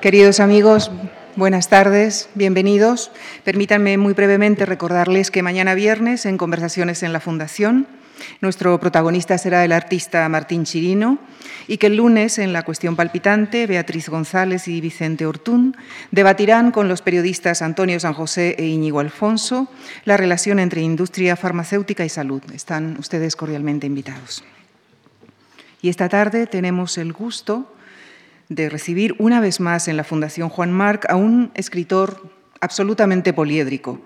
Queridos amigos, buenas tardes, bienvenidos. Permítanme muy brevemente recordarles que mañana viernes, en Conversaciones en la Fundación, nuestro protagonista será el artista Martín Chirino y que el lunes, en La Cuestión Palpitante, Beatriz González y Vicente Ortún debatirán con los periodistas Antonio San José e Íñigo Alfonso la relación entre industria farmacéutica y salud. Están ustedes cordialmente invitados. Y esta tarde tenemos el gusto de recibir una vez más en la Fundación Juan Marc a un escritor absolutamente poliédrico.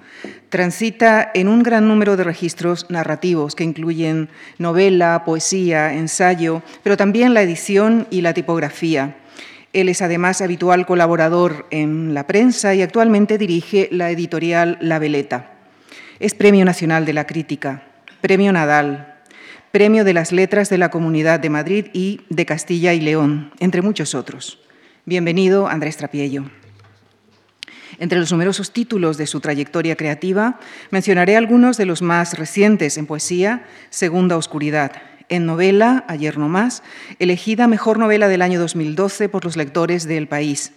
Transita en un gran número de registros narrativos que incluyen novela, poesía, ensayo, pero también la edición y la tipografía. Él es además habitual colaborador en la prensa y actualmente dirige la editorial La Veleta. Es Premio Nacional de la Crítica, Premio Nadal, Premio de las Letras de la Comunidad de Madrid y de Castilla y León, entre muchos otros. Bienvenido, Andrés Trapiello. Entre los numerosos títulos de su trayectoria creativa, mencionaré algunos de los más recientes en poesía, Segunda Oscuridad, en novela, Ayer no más, elegida mejor novela del año 2012 por los lectores del país.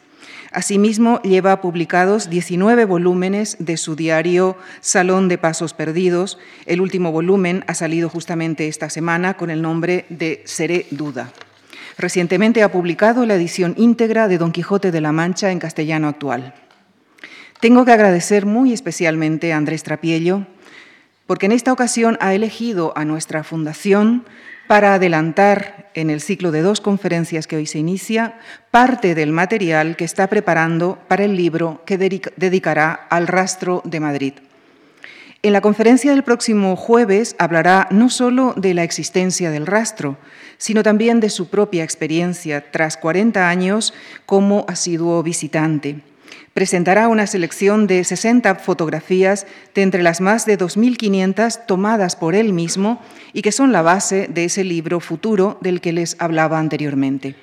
Asimismo, lleva publicados 19 volúmenes de su diario Salón de Pasos Perdidos. El último volumen ha salido justamente esta semana con el nombre de Seré Duda. Recientemente ha publicado la edición íntegra de Don Quijote de la Mancha en castellano actual. Tengo que agradecer muy especialmente a Andrés Trapiello, porque en esta ocasión ha elegido a nuestra fundación para adelantar en el ciclo de dos conferencias que hoy se inicia parte del material que está preparando para el libro que dedicará al rastro de Madrid. En la conferencia del próximo jueves hablará no solo de la existencia del rastro, sino también de su propia experiencia tras 40 años como asiduo visitante presentará una selección de 60 fotografías de entre las más de 2.500 tomadas por él mismo y que son la base de ese libro futuro del que les hablaba anteriormente.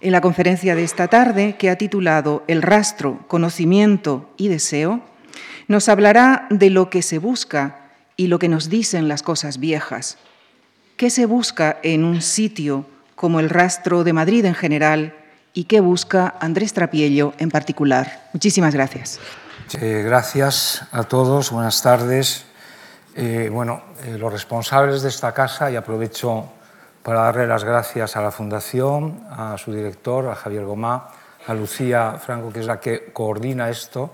En la conferencia de esta tarde, que ha titulado El rastro, conocimiento y deseo, nos hablará de lo que se busca y lo que nos dicen las cosas viejas. ¿Qué se busca en un sitio como el rastro de Madrid en general y qué busca Andrés Trapiello en particular. Muchísimas gracias. gracias a todos, buenas tardes. Eh, bueno, eh, los responsables de esta casa, y aprovecho para darle las gracias a la Fundación, a su director, a Javier Gomá, a Lucía Franco, que es la que coordina esto.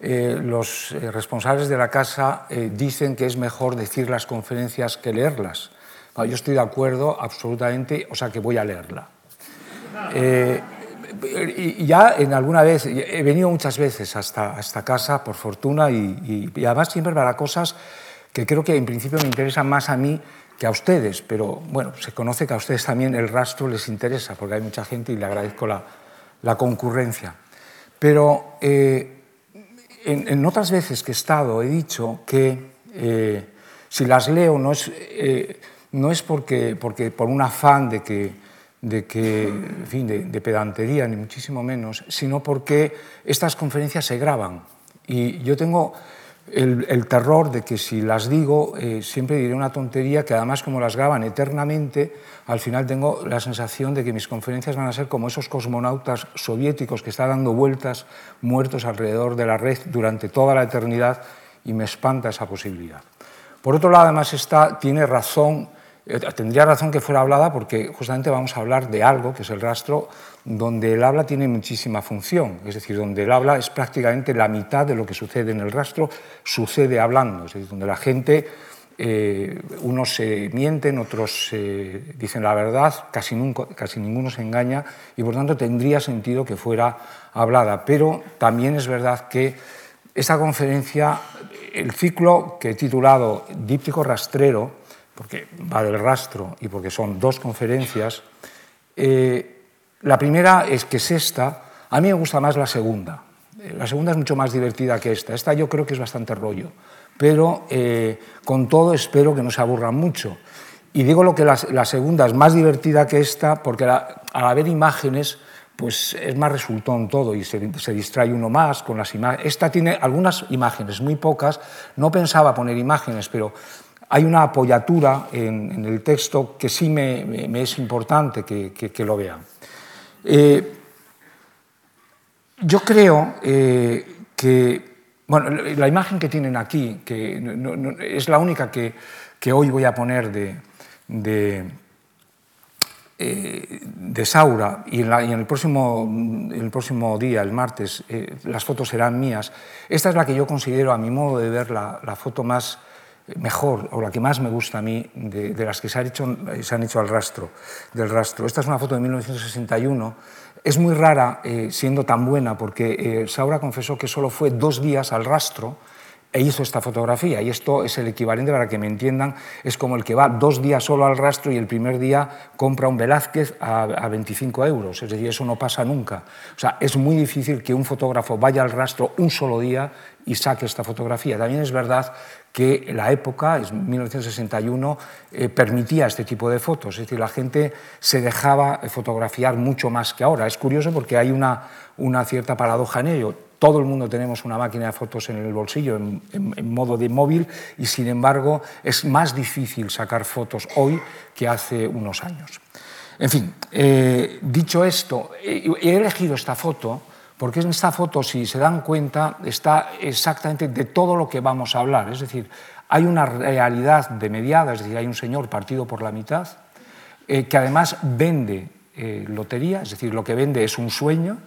Eh, los responsables de la casa dicen que es mejor decir las conferencias que leerlas. yo estoy de acuerdo absolutamente, o sea que voy a leerla. Y ya en alguna vez, he venido muchas veces hasta esta casa, por fortuna, y, además siempre para cosas que creo que en principio me interesan más a mí que a ustedes, pero bueno, se conoce que a ustedes también el rastro les interesa, porque hay mucha gente y le agradezco la, la concurrencia. Pero eh, en, otras veces que he estado he dicho que eh, si las leo no es, eh, no es porque, porque por un afán de que de, que, en fin, de, pedantería, ni muchísimo menos, sino porque estas conferencias se graban. Y yo tengo el, terror de que si las digo, eh, siempre diré una tontería que además como las graban eternamente, al final tengo la sensación de que mis conferencias van a ser como esos cosmonautas soviéticos que están dando vueltas muertos alrededor de la red durante toda la eternidad y me espanta esa posibilidad. Por otro lado, además, está, tiene razón tendría razón que fuera hablada porque justamente vamos a hablar de algo, que es el rastro, donde el habla tiene muchísima función, es decir, donde el habla es prácticamente la mitad de lo que sucede en el rastro, sucede hablando, es decir, donde la gente, eh, unos se mienten, otros dicen la verdad, casi, nunca, casi ninguno se engaña y por tanto tendría sentido que fuera hablada. Pero también es verdad que esta conferencia, el ciclo que he titulado Díptico Rastrero, porque va del rastro y porque son dos conferencias. Eh, la primera es que es esta, a mí me gusta más la segunda. Eh, la segunda es mucho más divertida que esta. Esta yo creo que es bastante rollo, pero eh, con todo espero que no se aburran mucho. Y digo lo que la, segunda es más divertida que esta porque al haber imágenes pues es más resultón todo y se, se, distrae uno más con las imágenes. Esta tiene algunas imágenes, muy pocas. No pensaba poner imágenes, pero hay una apoyatura en, el texto que sí me, es importante que, lo vean. Eh, Yo creo eh, que, bueno, la imagen que tienen aquí, que es la única que, que, hoy voy a poner de, de, eh, de Saura y en, el próximo, el próximo día, el martes, las fotos serán mías. Esta es la que yo considero, a mi modo de ver, la, la foto más mejor o la que más me gusta a mí de, las que se, han hecho, se han hecho al rastro, del rastro. Esta es una foto de 1961. Es muy rara eh, siendo tan buena porque eh, confesó que solo fue dos días al rastro e hizo esta fotografía. Y esto es el equivalente, para que me entiendan, es como el que va dos días solo al rastro y el primer día compra un Velázquez a, 25 euros. Es decir, eso no pasa nunca. O sea, es muy difícil que un fotógrafo vaya al rastro un solo día y saque esta fotografía. También es verdad que la época, es 1961, eh, permitía este tipo de fotos. Es decir, la gente se dejaba fotografiar mucho más que ahora. Es curioso porque hay una, una cierta paradoja en ello todo el mundo tenemos una máquina de fotos en el bolsillo, en, modo de móvil, y sin embargo es más difícil sacar fotos hoy que hace unos años. En fin, eh, dicho esto, he elegido esta foto porque en esta foto, si se dan cuenta, está exactamente de todo lo que vamos a hablar. Es decir, hay una realidad de mediada, es decir, hay un señor partido por la mitad, eh, que además vende eh, lotería, es decir, lo que vende es un sueño,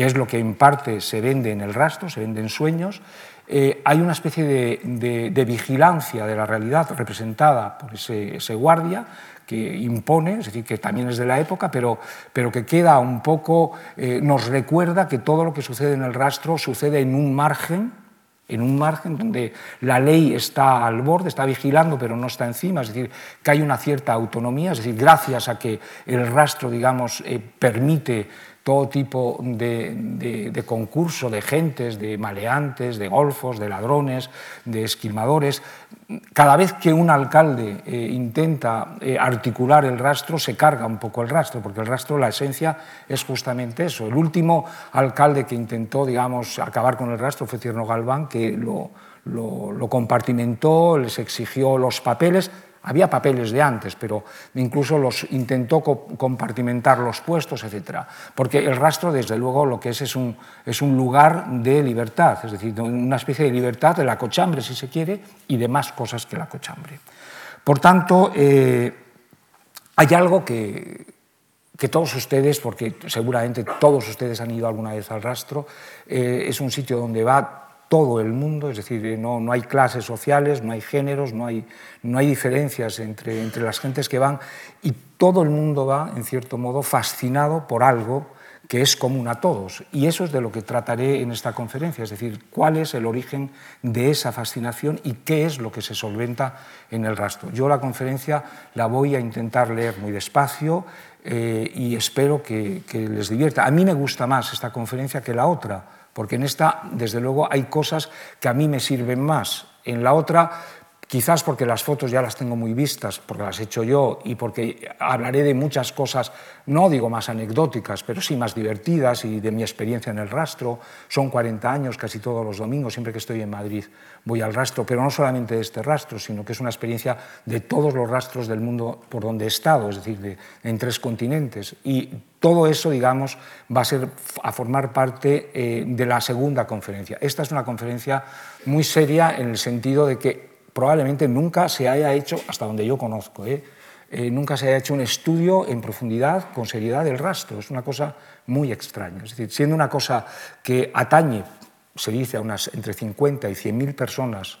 que es lo que en parte se vende en el rastro, se vende en sueños, eh, hay una especie de, vigilancia de la realidad representada por ese, guardia que impone, es decir, que también es de la época, pero, pero que queda un poco, eh, nos recuerda que todo lo que sucede en el rastro sucede en un margen, en un margen donde la ley está al borde, está vigilando, pero no está encima, es decir, que hay una cierta autonomía, es decir, gracias a que el rastro, digamos, eh, permite todo tipo de, concurso de gentes, de maleantes, de golfos, de ladrones, de esquimadores. Cada vez que un alcalde eh, intenta eh, articular el rastro, se carga un poco el rastro, porque el rastro, la esencia, es justamente eso. El último alcalde que intentó, digamos, acabar con el rastro fue Tierno Galván, que lo, lo compartimentó, les exigió los papeles, había papeles de antes, pero incluso los intentó compartimentar los puestos, etc. Porque el rastro, desde luego, lo que es es un, es un lugar de libertad, es decir, una especie de libertad de la cochambre, si se quiere, y de más cosas que la cochambre. Por tanto, eh, hay algo que, que todos ustedes, porque seguramente todos ustedes han ido alguna vez al rastro, eh, es un sitio donde va todo el mundo, es decir, no, no hay clases sociales, no hay géneros, no hay, no hay diferencias entre, entre las gentes que van y todo el mundo va, en cierto modo, fascinado por algo que es común a todos. Y eso es de lo que trataré en esta conferencia, es decir, cuál es el origen de esa fascinación y qué es lo que se solventa en el rastro. Yo la conferencia la voy a intentar leer muy despacio eh, y espero que les divierta. A mí me gusta más esta conferencia que la otra porque en esta, desde luego, hay cosas que a mí me sirven más. En la otra, quizás porque las fotos ya las tengo muy vistas, porque las he hecho yo y porque hablaré de muchas cosas, no digo más anecdóticas, pero sí más divertidas y de mi experiencia en el rastro. Son 40 años, casi todos los domingos, siempre que estoy en Madrid voy al rastro, pero no solamente de este rastro, sino que es una experiencia de todos los rastros del mundo por donde he estado, es decir, de, en tres continentes. Y todo eso, digamos, va a, ser, a formar parte eh, de la segunda conferencia. Esta es una conferencia muy seria en el sentido de que probablemente nunca se haya hecho, hasta donde yo conozco, ¿eh? Eh, nunca se haya hecho un estudio en profundidad, con seriedad, del rastro. Es una cosa muy extraña. Es decir, siendo una cosa que atañe se dice a unas entre 50 y 100 mil personas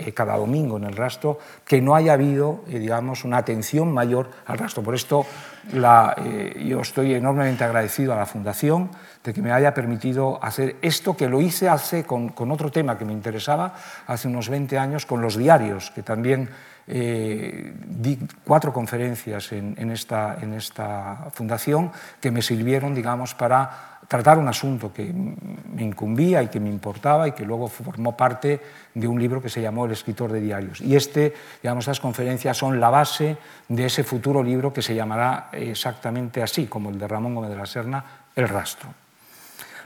eh, cada domingo en el rastro, que no haya habido, eh, digamos, una atención mayor al rastro. Por esto eh, yo estoy enormemente agradecido a la Fundación de que me haya permitido hacer esto, que lo hice hace con, con otro tema que me interesaba hace unos 20 años, con los diarios, que también di cuatro conferencias en, en, esta, en esta fundación que me sirvieron, digamos, para tratar un asunto que me incumbía y que me importaba y que luego formó parte de un libro que se llamó El escritor de diarios. Y este, digamos, estas conferencias son la base de ese futuro libro que se llamará exactamente así, como el de Ramón Gómez de la Serna, El rastro.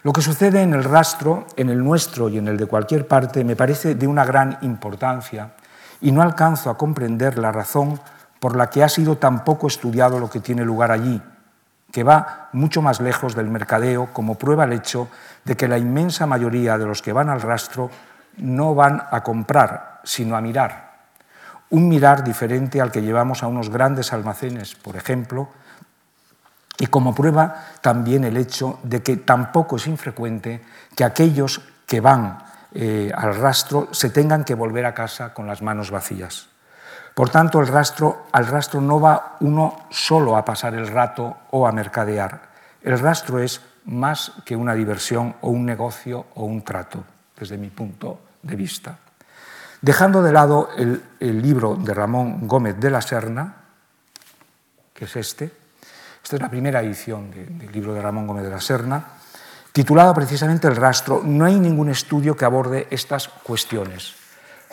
Lo que sucede en el rastro, en el nuestro y en el de cualquier parte, me parece de una gran importancia y no alcanzo a comprender la razón por la que ha sido tan poco estudiado lo que tiene lugar allí que va mucho más lejos del mercadeo, como prueba el hecho de que la inmensa mayoría de los que van al rastro no van a comprar, sino a mirar. Un mirar diferente al que llevamos a unos grandes almacenes, por ejemplo, y como prueba también el hecho de que tampoco es infrecuente que aquellos que van eh, al rastro se tengan que volver a casa con las manos vacías. Por tanto, el rastro, al rastro no va uno solo a pasar el rato o a mercadear. El rastro es más que una diversión o un negocio o un trato, desde mi punto de vista. Dejando de lado el, libro de Ramón Gómez de la Serna, que es este, esta es la primera edición del libro de Ramón Gómez de la Serna, titulado precisamente El rastro, no hay ningún estudio que aborde estas cuestiones.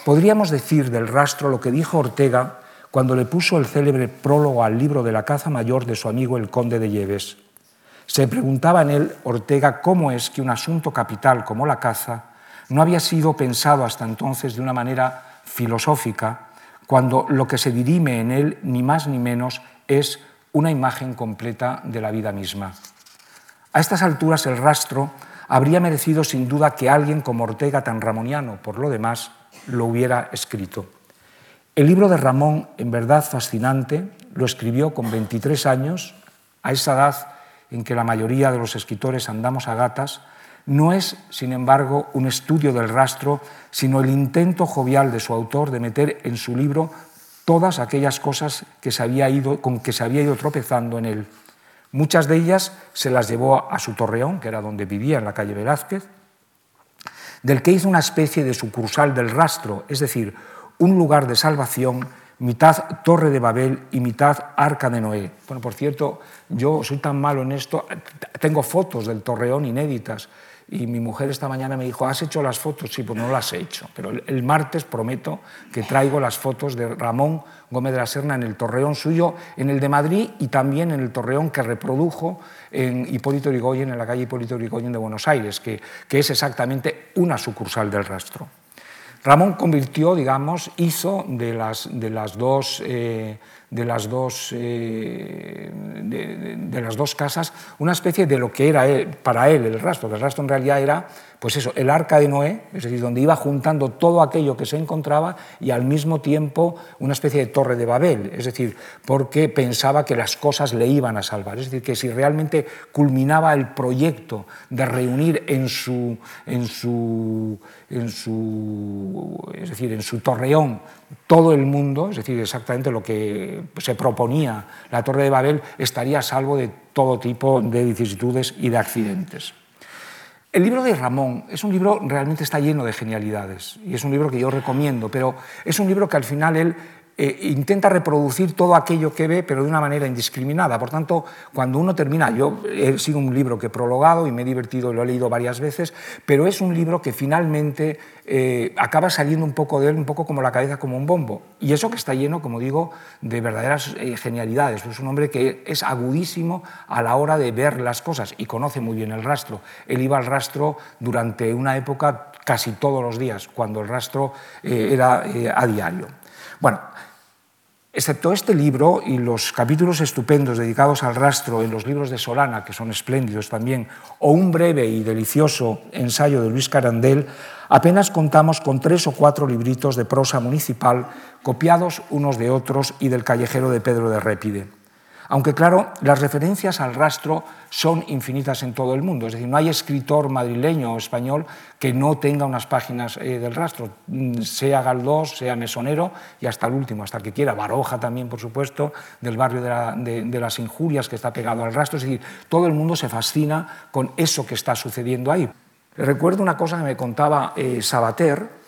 Podríamos decir del rastro lo que dijo Ortega cuando le puso el célebre prólogo al libro de la caza mayor de su amigo el conde de Lleves. Se preguntaba en él Ortega cómo es que un asunto capital como la caza no había sido pensado hasta entonces de una manera filosófica, cuando lo que se dirime en él, ni más ni menos, es una imagen completa de la vida misma. A estas alturas el rastro habría merecido sin duda que alguien como Ortega, tan ramoniano por lo demás, lo hubiera escrito. El libro de Ramón, en verdad fascinante, lo escribió con 23 años, a esa edad en que la mayoría de los escritores andamos a gatas, no es, sin embargo, un estudio del rastro, sino el intento jovial de su autor de meter en su libro todas aquellas cosas que se había ido, con que se había ido tropezando en él. Muchas de ellas se las llevó a su torreón, que era donde vivía, en la calle Velázquez, del que hizo una especie de sucursal del rastro, es decir, un lugar de salvación, mitad torre de Babel y mitad arca de Noé. Bueno, por cierto, yo soy tan malo en esto, tengo fotos del torreón inéditas y mi mujer esta mañana me dijo, ¿has hecho las fotos? Sí, pues no las he hecho, pero el martes prometo que traigo las fotos de Ramón Gómez de la Serna en el torreón suyo, en el de Madrid y también en el torreón que reprodujo en Hipólito Yrigoyen, en la calle Hipólito Yrigoyen de Buenos Aires, que, que es exactamente una sucursal del rastro. Ramón convirtió, digamos, hizo de las, de las dos... Eh, de las dos, eh, de, las dos casas una especie de lo que era para él el rastro, el rastro en realidad era pues eso, el arca de Noé, es decir, donde iba juntando todo aquello que se encontraba y al mismo tiempo una especie de torre de Babel, es decir, porque pensaba que las cosas le iban a salvar, es decir, que si realmente culminaba el proyecto de reunir en su, en su, en su, es decir, en su torreón todo el mundo, es decir, exactamente lo que se proponía la torre de Babel, estaría a salvo de todo tipo de vicisitudes y de accidentes. El libro de Ramón es un libro realmente está lleno de genialidades y es un libro que yo recomiendo, pero es un libro que al final él eh, intenta reproducir todo aquello que ve, pero de una manera indiscriminada. Por tanto, cuando uno termina, yo he sido un libro que he prologado y me he divertido, lo he leído varias veces, pero es un libro que finalmente eh, acaba saliendo un poco de él, un poco como la cabeza como un bombo. Y eso que está lleno, como digo, de verdaderas eh, genialidades. Es un hombre que es agudísimo a la hora de ver las cosas y conoce muy bien el rastro. Él iba al rastro durante una época casi todos los días, cuando el rastro era a diario. Bueno, Excepto este libro y los capítulos estupendos dedicados al rastro en los libros de Solana, que son espléndidos también, o un breve y delicioso ensayo de Luis Carandel, apenas contamos con tres o cuatro libritos de prosa municipal copiados unos de otros y del callejero de Pedro de Répide. Aunque claro, las referencias al rastro son infinitas en todo el mundo, es decir, no hay escritor madrileño o español que no tenga unas páginas eh, del rastro, mm, sea Galdós, sea Mesonero y hasta el último, hasta el que quiera, Baroja también, por supuesto, del barrio de, las injurias que está pegado al rastro, es decir, todo el mundo se fascina con eso que está sucediendo ahí. Recuerdo una cosa que me contaba eh, Sabater,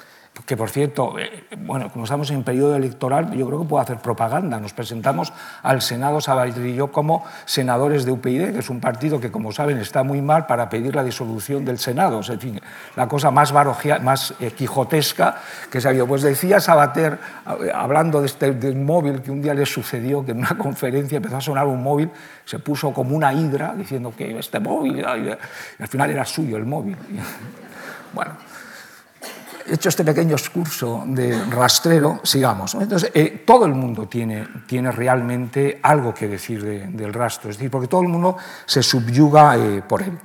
que por cierto, eh, bueno, como estamos en periodo electoral, yo creo que puedo hacer propaganda. Nos presentamos al Senado Sabater y yo como senadores de UPyD, que es un partido que, como saben, está muy mal para pedir la disolución del Senado. en fin, la cosa más, más eh, quijotesca que se ha habido. Pues decía Sabater, eh, hablando de este, del móvil, que un día le sucedió que en una conferencia empezó a sonar un móvil, se puso como una hidra diciendo que este móvil, y al final era suyo el móvil. Bueno, hecho este pequeño excurso de rastrero, sigamos. Entonces, eh, todo el mundo tiene, tiene realmente algo que decir del rastro, es decir, porque todo el mundo se subyuga eh, por él.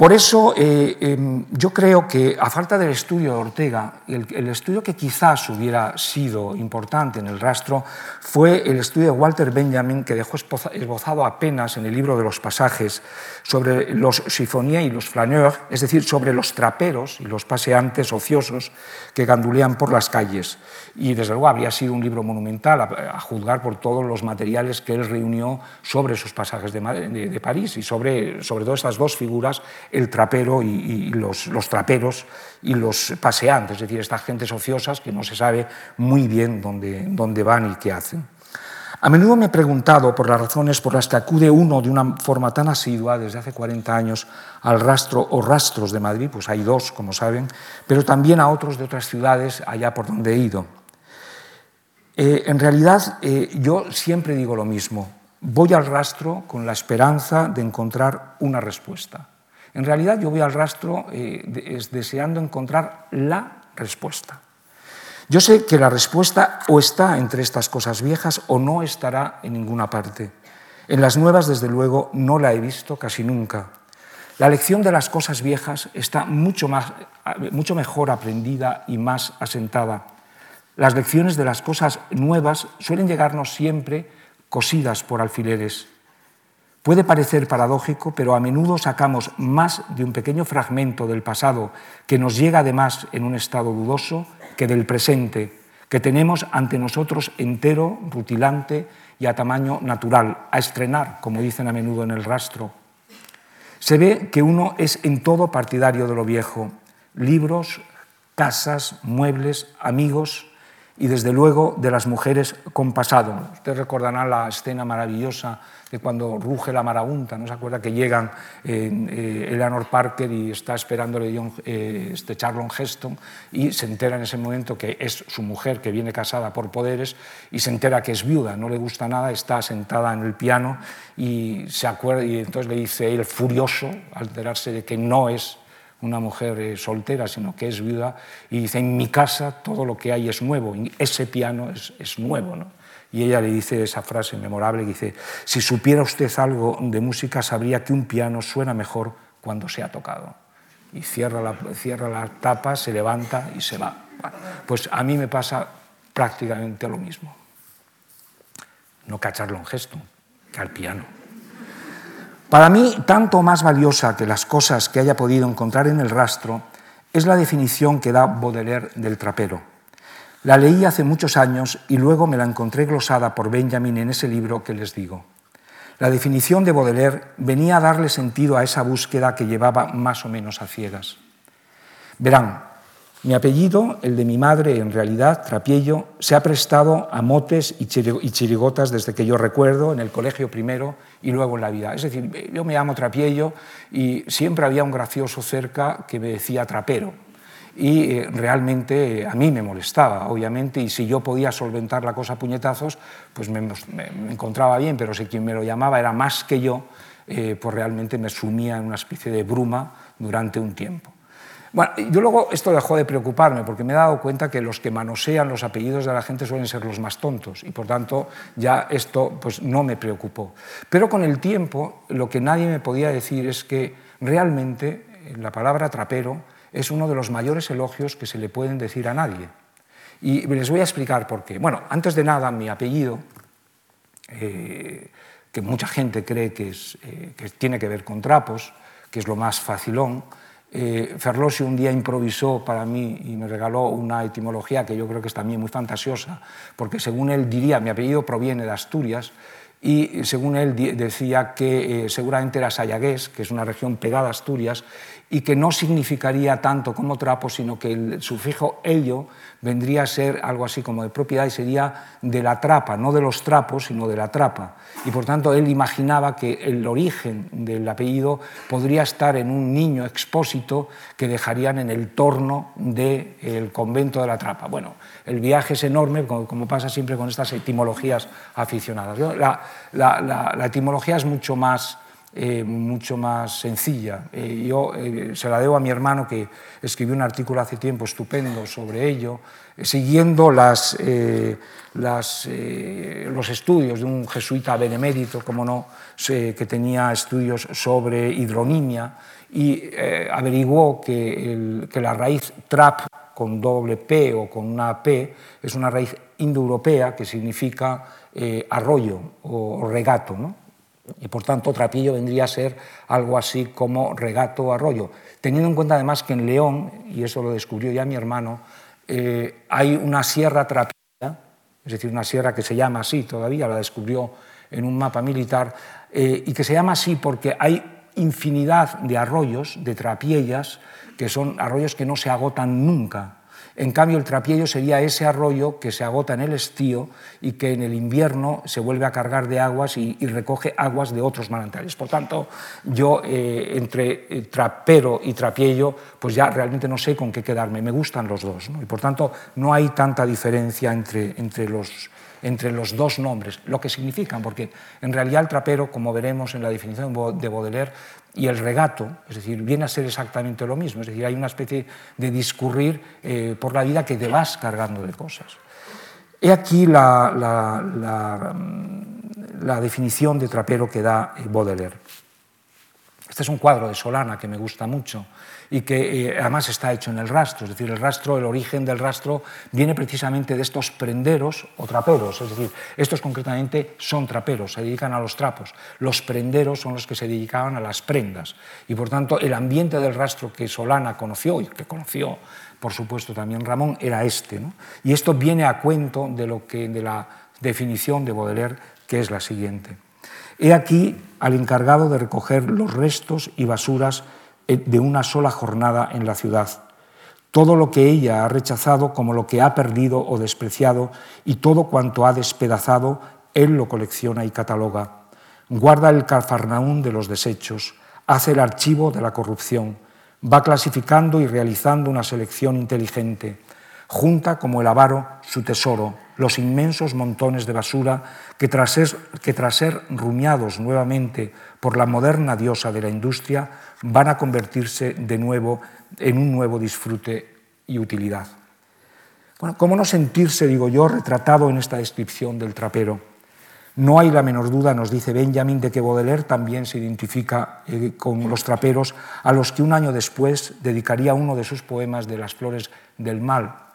Por eso eh, em, yo creo que a falta del estudio de Ortega, el, estudio que quizás hubiera sido importante en el rastro fue el estudio de Walter Benjamin, que dejó esbozado apenas en el libro de los pasajes sobre los chiffoniers y los flaneurs, es decir, sobre los traperos y los paseantes ociosos que gandulean por las calles. Y desde luego habría sido un libro monumental a, juzgar por todos los materiales que él reunió sobre esos pasajes de, París y sobre, sobre estas dos figuras el trapero y, los, traperos y los paseantes, es decir, estas gentes ociosas que no se sabe muy bien dónde, dónde van y qué hacen. A menudo me he preguntado por las razones por las que acude uno de una forma tan asidua desde hace 40 años al rastro o rastros de Madrid, pues hay dos, como saben, pero también a otros de otras ciudades allá por donde he ido. Eh, en realidad, eh, yo siempre digo lo mismo, voy al rastro con la esperanza de encontrar una respuesta. En realidad yo voy al rastro eh, deseando encontrar la respuesta. Yo sé que la respuesta o está entre estas cosas viejas o no estará en ninguna parte. En las nuevas, desde luego, no la he visto casi nunca. La lección de las cosas viejas está mucho, más, mucho mejor aprendida y más asentada. Las lecciones de las cosas nuevas suelen llegarnos siempre cosidas por alfileres. Puede parecer paradójico, pero a menudo sacamos más de un pequeño fragmento del pasado que nos llega además en un estado dudoso que del presente, que tenemos ante nosotros entero, rutilante y a tamaño natural, a estrenar, como dicen a menudo en el rastro. Se ve que uno es en todo partidario de lo viejo, libros, casas, muebles, amigos, y desde luego de las mujeres con pasado. Usted recordará la escena maravillosa de cuando ruge la marabunta, ¿no se acuerda que llegan eh, Eleanor Parker y está esperándole John, eh, este Charlon Heston y se entera en ese momento que es su mujer que viene casada por poderes y se entera que es viuda, no le gusta nada, está sentada en el piano y se acuerda y entonces le dice él furioso al enterarse de que no es una mujer eh, soltera, sino que es viuda, y dice, en mi casa todo lo que hay es nuevo, ese piano es, es nuevo. ¿no? Y ella le dice esa frase memorable, dice, si supiera usted algo de música, sabría que un piano suena mejor cuando se ha tocado. Y cierra la, cierra la tapa, se levanta y se va. Pues a mí me pasa prácticamente lo mismo. No cacharlo en gesto, que al piano. Para mí, tanto más valiosa que las cosas que haya podido encontrar en el rastro es la definición que da Baudelaire del trapero. La leí hace muchos años y luego me la encontré glosada por Benjamin en ese libro que les digo. La definición de Baudelaire venía a darle sentido a esa búsqueda que llevaba más o menos a ciegas. Verán, mi apellido, el de mi madre, en realidad, Trapiello, se ha prestado a motes y chirigotas desde que yo recuerdo, en el colegio primero y luego en la vida. Es decir, yo me llamo Trapiello y siempre había un gracioso cerca que me decía trapero. Y eh, realmente a mí me molestaba, obviamente, y si yo podía solventar la cosa a puñetazos, pues me, encontraba bien, pero si quien me lo llamaba era más que yo, eh, pues realmente me sumía en una especie de bruma durante un tiempo. Bueno, yo luego esto dejó de preocuparme porque me he dado cuenta que los que manosean los apellidos de la gente suelen ser los más tontos y por tanto ya esto pues, no me preocupó. Pero con el tiempo lo que nadie me podía decir es que realmente la palabra trapero es uno de los mayores elogios que se le pueden decir a nadie. Y les voy a explicar por qué. Bueno, antes de nada, mi apellido, eh, que mucha gente cree que, es, eh, que tiene que ver con trapos, que es lo más facilón, eh, un día improvisó para mí y me regaló una etimología que yo creo que es también muy fantasiosa, porque según él diría, mi apellido proviene de Asturias, y según él decía que eh, seguramente era Sayagués, que es una región pegada a Asturias, y que no significaría tanto como trapo, sino que el sufijo ello vendría a ser algo así como de propiedad y sería de la trapa, no de los trapos, sino de la trapa. Y por tanto él imaginaba que el origen del apellido podría estar en un niño expósito que dejarían en el torno del convento de la trapa. Bueno, el viaje es enorme, como, pasa siempre con estas etimologías aficionadas. La, la etimología es mucho más eh, mucho más sencilla. Eh, yo eh, se la debo a mi hermano que escribió un artículo hace tiempo estupendo sobre ello, siguiendo las, las, los estudios de un jesuita benemérito, como no, que tenía estudios sobre hidronimia y averiguó que, el, que la raíz trap con doble P o con una P es una raíz indoeuropea que significa arroyo o regato. ¿no? y por tanto Trapillo vendría a ser algo así como regato arroyo. Teniendo en cuenta además que en León, y eso lo descubrió ya mi hermano, eh, hay una sierra trapilla, es decir, una sierra que se llama así todavía, la descubrió en un mapa militar, eh, y que se llama así porque hay infinidad de arroyos, de trapiellas, que son arroyos que no se agotan nunca. En cambio, el trapiello sería ese arroyo que se agota en el estío y que en el invierno se vuelve a cargar de aguas y, recoge aguas de otros manantiales. Por tanto, yo eh, entre eh, trapero y trapiello, pues ya realmente no sé con qué quedarme. Me gustan los dos. Y por tanto, no hay tanta diferencia entre, entre los, entre los dos nombres, lo que significan, porque en realidad el trapero, como veremos en la definición de Baudelaire, y el regato, es decir, viene a ser exactamente lo mismo, es decir, hay una especie de discurrir eh, por la vida que te vas cargando de cosas. He aquí la, la definición de trapero que da Baudelaire. Este es un cuadro de Solana que me gusta mucho y que eh, además está hecho en el rastro, es decir, el rastro, el origen del rastro viene precisamente de estos prenderos o traperos, es decir, estos concretamente son traperos, se dedican a los trapos, los prenderos son los que se dedicaban a las prendas. Y por tanto el ambiente del rastro que Solana conoció y que conoció por supuesto también Ramón era este, y esto viene a cuento de, lo que, de la definición de Baudelaire que es la siguiente. He aquí al encargado de recoger los restos y basuras de una sola jornada en la ciudad. Todo lo que ella ha rechazado como lo que ha perdido o despreciado y todo cuanto ha despedazado, él lo colecciona y cataloga. Guarda el cafarnaún de los desechos, hace el archivo de la corrupción, va clasificando y realizando una selección inteligente, junta como el avaro su tesoro, los inmensos montones de basura que tras, ser, que tras ser rumiados nuevamente por la moderna diosa de la industria van a convertirse de nuevo en un nuevo disfrute y utilidad. Bueno, ¿Cómo no sentirse, digo yo, retratado en esta descripción del trapero? No hay la menor duda, nos dice Benjamin, de que Baudelaire también se identifica eh, con los traperos, a los que un año después dedicaría uno de sus poemas de las flores del mal,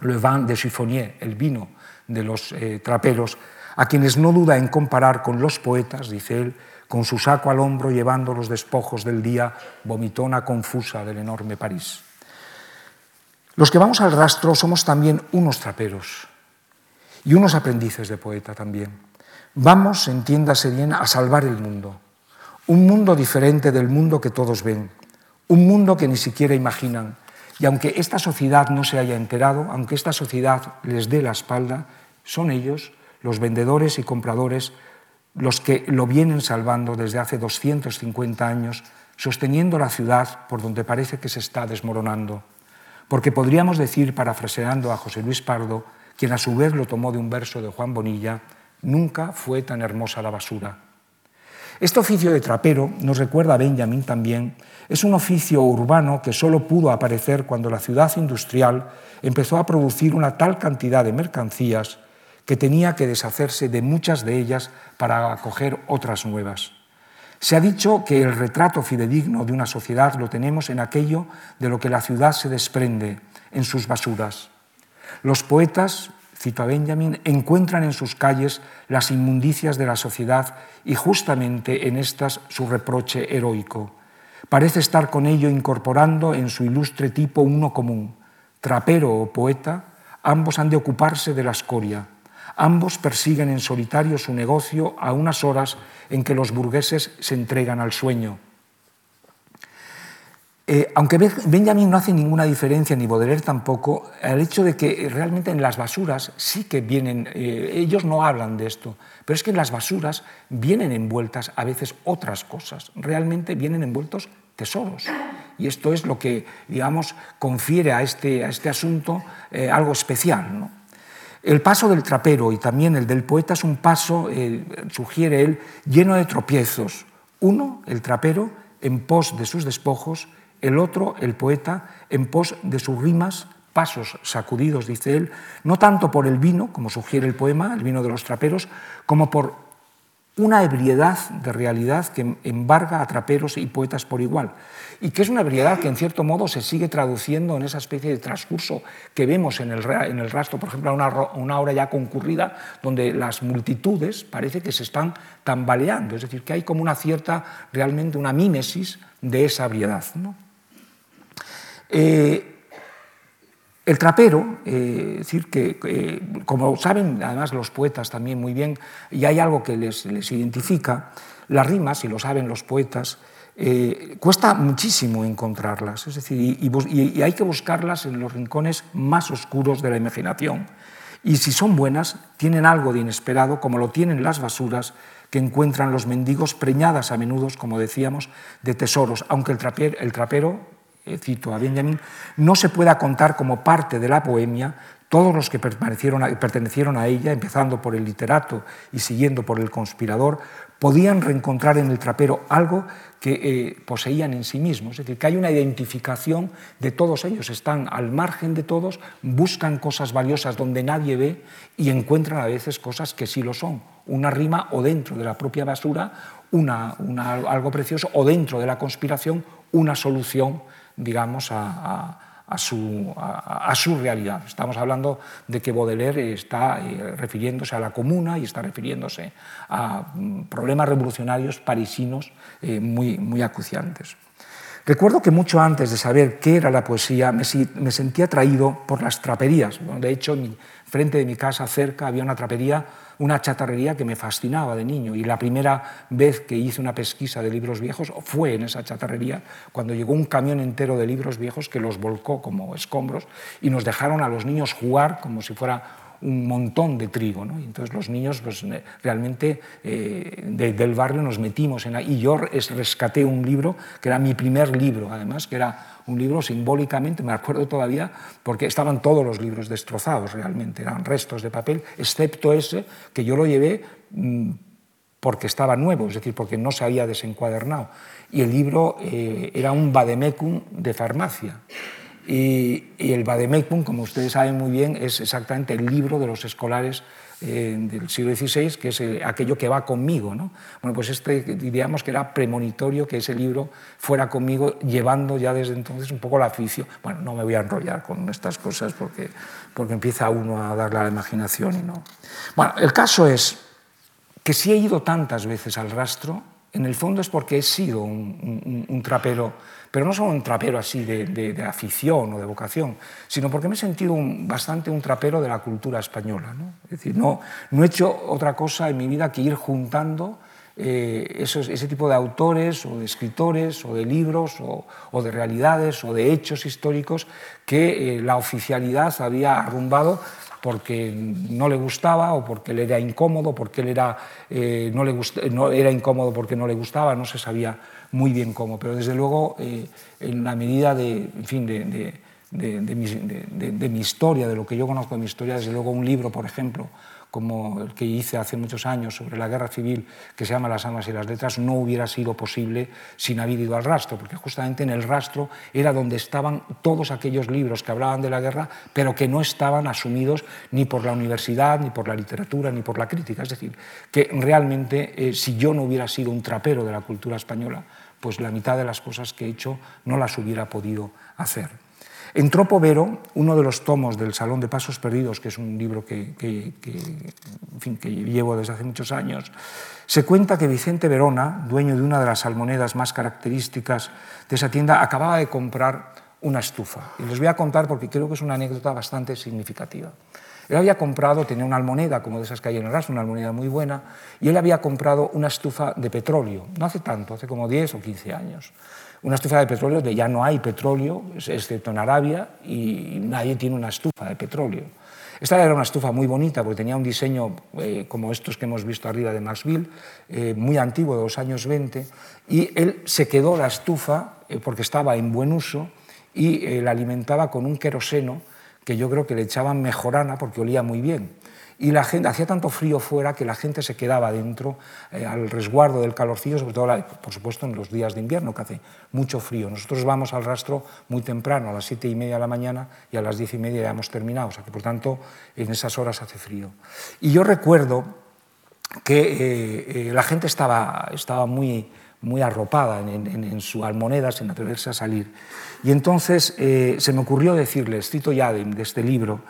le vin de chiffonnier, el vino de los eh, traperos, a quienes no duda en comparar con los poetas, dice él, con su saco al hombro llevando los despojos del día, vomitona confusa del enorme París. Los que vamos al rastro somos también unos traperos y unos aprendices de poeta también. Vamos, entiéndase bien, a salvar el mundo, un mundo diferente del mundo que todos ven, un mundo que ni siquiera imaginan, y aunque esta sociedad no se haya enterado, aunque esta sociedad les dé la espalda, son ellos, los vendedores y compradores, los que lo vienen salvando desde hace 250 años, sosteniendo la ciudad por donde parece que se está desmoronando. Porque podríamos decir, parafraseando a José Luis Pardo, quien a su vez lo tomó de un verso de Juan Bonilla, nunca fue tan hermosa la basura. Este oficio de trapero, nos recuerda a Benjamin también, es un oficio urbano que solo pudo aparecer cuando la ciudad industrial empezó a producir una tal cantidad de mercancías que tenía que deshacerse de muchas de ellas para acoger otras nuevas. Se ha dicho que el retrato fidedigno de una sociedad lo tenemos en aquello de lo que la ciudad se desprende, en sus basuras. Los poetas, cito a Benjamin, encuentran en sus calles las inmundicias de la sociedad y justamente en estas su reproche heroico. Parece estar con ello incorporando en su ilustre tipo uno común. Trapero o poeta, ambos han de ocuparse de la escoria. Ambos persiguen en solitario su negocio a unas horas en que los burgueses se entregan al sueño. Eh, aunque Benjamin no hace ninguna diferencia, ni Baudelaire tampoco, el hecho de que realmente en las basuras sí que vienen, eh, ellos no hablan de esto, pero es que en las basuras vienen envueltas a veces otras cosas, realmente vienen envueltos tesoros. Y esto es lo que, digamos, confiere a este, a este asunto eh, algo especial. El paso del trapero y también el del poeta es un paso, sugiere él, lleno de tropiezos, Uno, el trapero, en pos de sus despojos, el otro, el poeta, en pos de sus rimas, pasos sacudidos, dice él, no tanto por el vino, como sugiere el poema, el vino de los traperos, como por una ebriedad de realidad que embarga a traperos y poetas por igual, y que es una ebriedad que en cierto modo se sigue traduciendo en esa especie de transcurso que vemos en el, en el rastro, por ejemplo, a una, una, hora ya concurrida, donde las multitudes parece que se están tambaleando, es decir, que hay como una cierta, realmente una mímesis de esa ebriedad. ¿no? Eh, el trapero, eh, decir que, como saben además los poetas también muy bien, y hay algo que les, identifica, las rimas, y lo saben los poetas, eh, cuesta muchísimo encontrarlas, es decir, y, hay que buscarlas en los rincones más oscuros de la imaginación. Y si son buenas, tienen algo de inesperado, como lo tienen las basuras que encuentran los mendigos preñadas a menudo, como decíamos, de tesoros, aunque el trapero cito a Benjamin, no se pueda contar como parte de la poemia todos los que pertenecieron a ella, empezando por el literato y siguiendo por el conspirador, podían reencontrar en el trapero algo que eh, poseían en sí mismos. Es decir, que hay una identificación de todos ellos, están al margen de todos, buscan cosas valiosas donde nadie ve y encuentran a veces cosas que sí lo son. Una rima o dentro de la propia basura, una, algo precioso, o dentro de la conspiración, una solución digamos, a, su, a, su, realidad. Estamos hablando de que Baudelaire está eh, refiriéndose a la comuna y está refiriéndose a mm, problemas revolucionarios parisinos eh, muy, muy acuciantes. Recuerdo que mucho antes de saber qué era la poesía me, sentía atraído por las traperías. De hecho, frente de mi casa, cerca, había una trapería una chatarrería que me fascinaba de niño y la primera vez que hice una pesquisa de libros viejos fue en esa chatarrería cuando llegó un camión entero de libros viejos que los volcó como escombros y nos dejaron a los niños jugar como si fuera un montón de trigo. ¿no? Entonces los niños pues, realmente eh, del barrio nos metimos en... Y yo rescaté un libro, que era mi primer libro, además, que era un libro simbólicamente, me acuerdo todavía, porque estaban todos los libros destrozados realmente, eran restos de papel, excepto ese que yo lo llevé mm, porque estaba nuevo, es decir, porque no se había desencuadernado. Y el libro eh, era un vademecum de farmacia. Y, el Vademecum, como ustedes saben muy bien, es exactamente el libro de los escolares eh, del siglo XVI, que es eh, aquello que va conmigo. ¿no? Bueno, pues este diríamos que era premonitorio que ese libro fuera conmigo, llevando ya desde entonces un poco la afición. Bueno, no me voy a enrollar con estas cosas porque, porque empieza uno a darle a la imaginación y no. Bueno, el caso es que si he ido tantas veces al rastro, en el fondo es porque he sido un, trapero, pero no solo un trapero así de, afición o de vocación, sino porque me he sentido bastante un trapero de la cultura española. ¿no? Es decir, no, he hecho otra cosa en mi vida que ir juntando eh, ese tipo de autores o de escritores o de libros o, de realidades o de hechos históricos que eh, la oficialidad había arrumbado porque no le gustaba o porque le era incómodo, porque él era, eh, no, le era incómodo porque no le gustaba, no se sabía muy bien cómo. Pero desde luego, eh, en la medida de, fin, de, de, mi, historia, de lo que yo conozco de mi historia, desde luego un libro, por ejemplo, como el que hice hace muchos años sobre la guerra civil, que se llama Las almas y las letras, no hubiera sido posible sin haber ido al rastro, porque justamente en el rastro era donde estaban todos aquellos libros que hablaban de la guerra, pero que no estaban asumidos ni por la universidad, ni por la literatura, ni por la crítica. Es decir, que realmente eh, si yo no hubiera sido un trapero de la cultura española, pues la mitad de las cosas que he hecho no las hubiera podido hacer. En Tropo Vero, uno de los tomos del Salón de Pasos Perdidos, que es un libro que, llevo desde hace muchos años, se cuenta que Vicente Verona, dueño de una de las almonedas más características de esa tienda, acababa de comprar una estufa. Y les voy a contar porque creo que es una anécdota bastante significativa. Él había comprado, tenía una almoneda, como de esas que hay en el una almoneda muy buena, y él había comprado una estufa de petróleo, no hace tanto, hace como 10 o 15 años una estufa de petróleo donde ya no hay petróleo, excepto en Arabia, y nadie tiene una estufa de petróleo. Esta era una estufa muy bonita porque tenía un diseño eh, como estos que hemos visto arriba de Maxville, eh, muy antiguo, de los años 20, y él se quedó la estufa eh, porque estaba en buen uso y la alimentaba con un queroseno que yo creo que le echaban mejorana porque olía muy bien. Y la gente hacía tanto frío fuera que la gente se quedaba dentro eh, al resguardo del calorcillo, sobre todo, por supuesto, en los días de invierno, que hace mucho frío. Nosotros vamos al rastro muy temprano, a las siete y media de la mañana, y a las diez y media ya hemos terminado, o sea que, por tanto, en esas horas hace frío. Y yo recuerdo que eh, eh, la gente estaba, estaba muy, muy arropada en, su almoneda sin atreverse a salir. Y entonces se me ocurrió decirles, cito ya de, de este libro,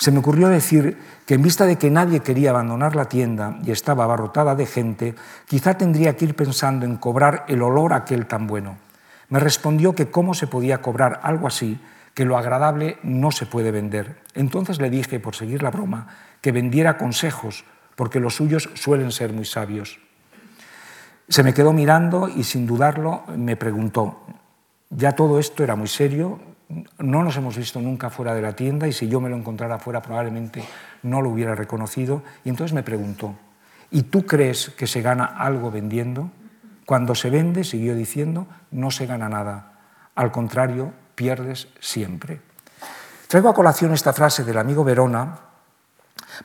se me ocurrió decir que en vista de que nadie quería abandonar la tienda y estaba abarrotada de gente, quizá tendría que ir pensando en cobrar el olor aquel tan bueno. Me respondió que cómo se podía cobrar algo así, que lo agradable no se puede vender. Entonces le dije, por seguir la broma, que vendiera consejos, porque los suyos suelen ser muy sabios. Se me quedó mirando y sin dudarlo me preguntó, ya todo esto era muy serio, no nos hemos visto nunca fuera de la tienda y si yo me lo encontrara fuera probablemente no lo hubiera reconocido. Y entonces me preguntó, ¿y tú crees que se gana algo vendiendo? Cuando se vende, siguió diciendo, no se gana nada. Al contrario, pierdes siempre. Traigo a colación esta frase del amigo Verona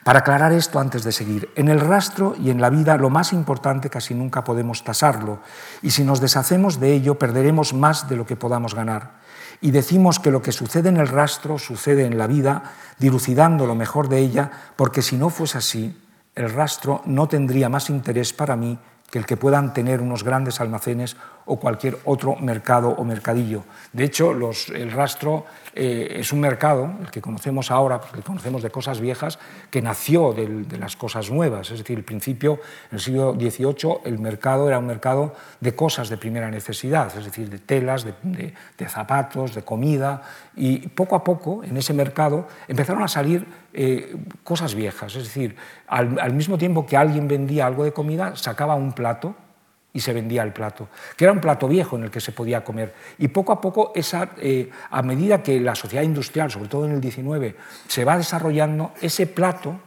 para aclarar esto antes de seguir. En el rastro y en la vida lo más importante casi nunca podemos tasarlo y si nos deshacemos de ello perderemos más de lo que podamos ganar y decimos que lo que sucede en el rastro sucede en la vida, dilucidando lo mejor de ella, porque si no fuese así, el rastro no tendría más interés para mí que el que puedan tener unos grandes almacenes o cualquier otro mercado o mercadillo. De hecho, el rastro eh, es un mercado, el que conocemos ahora, el que conocemos de cosas viejas, que nació de, las cosas nuevas. Es decir, al principio, en el siglo XVIII, el mercado era un mercado de cosas de primera necesidad, es decir, de telas, de, zapatos, de comida, y poco a poco en ese mercado empezaron a salir eh, cosas viejas. Es decir, al mismo tiempo que alguien vendía algo de comida, sacaba un plato y se vendía el plato, que era un plato viejo en el que se podía comer. Y poco a poco, esa, eh, a medida que la sociedad industrial, sobre todo en el 19, se va desarrollando, ese plato,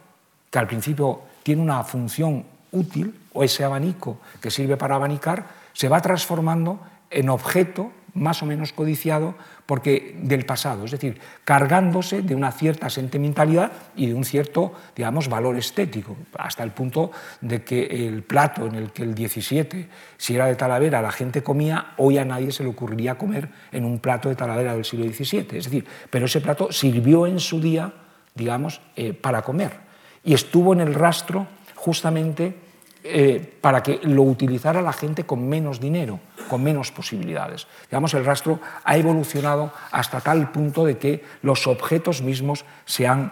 que al principio tiene una función útil, o ese abanico que sirve para abanicar, se va transformando en objeto más o menos codiciado porque del pasado, es decir, cargándose de una cierta sentimentalidad y de un cierto, digamos, valor estético, hasta el punto de que el plato en el que el 17, si era de Talavera, la gente comía, hoy a nadie se le ocurriría comer en un plato de Talavera del siglo XVII. Es decir, pero ese plato sirvió en su día, digamos, eh, para comer y estuvo en el rastro justamente eh, para que lo utilizara la gente con menos dinero, con menos posibilidades. Digamos, el rastro ha evolucionado hasta tal punto de que los objetos mismos se han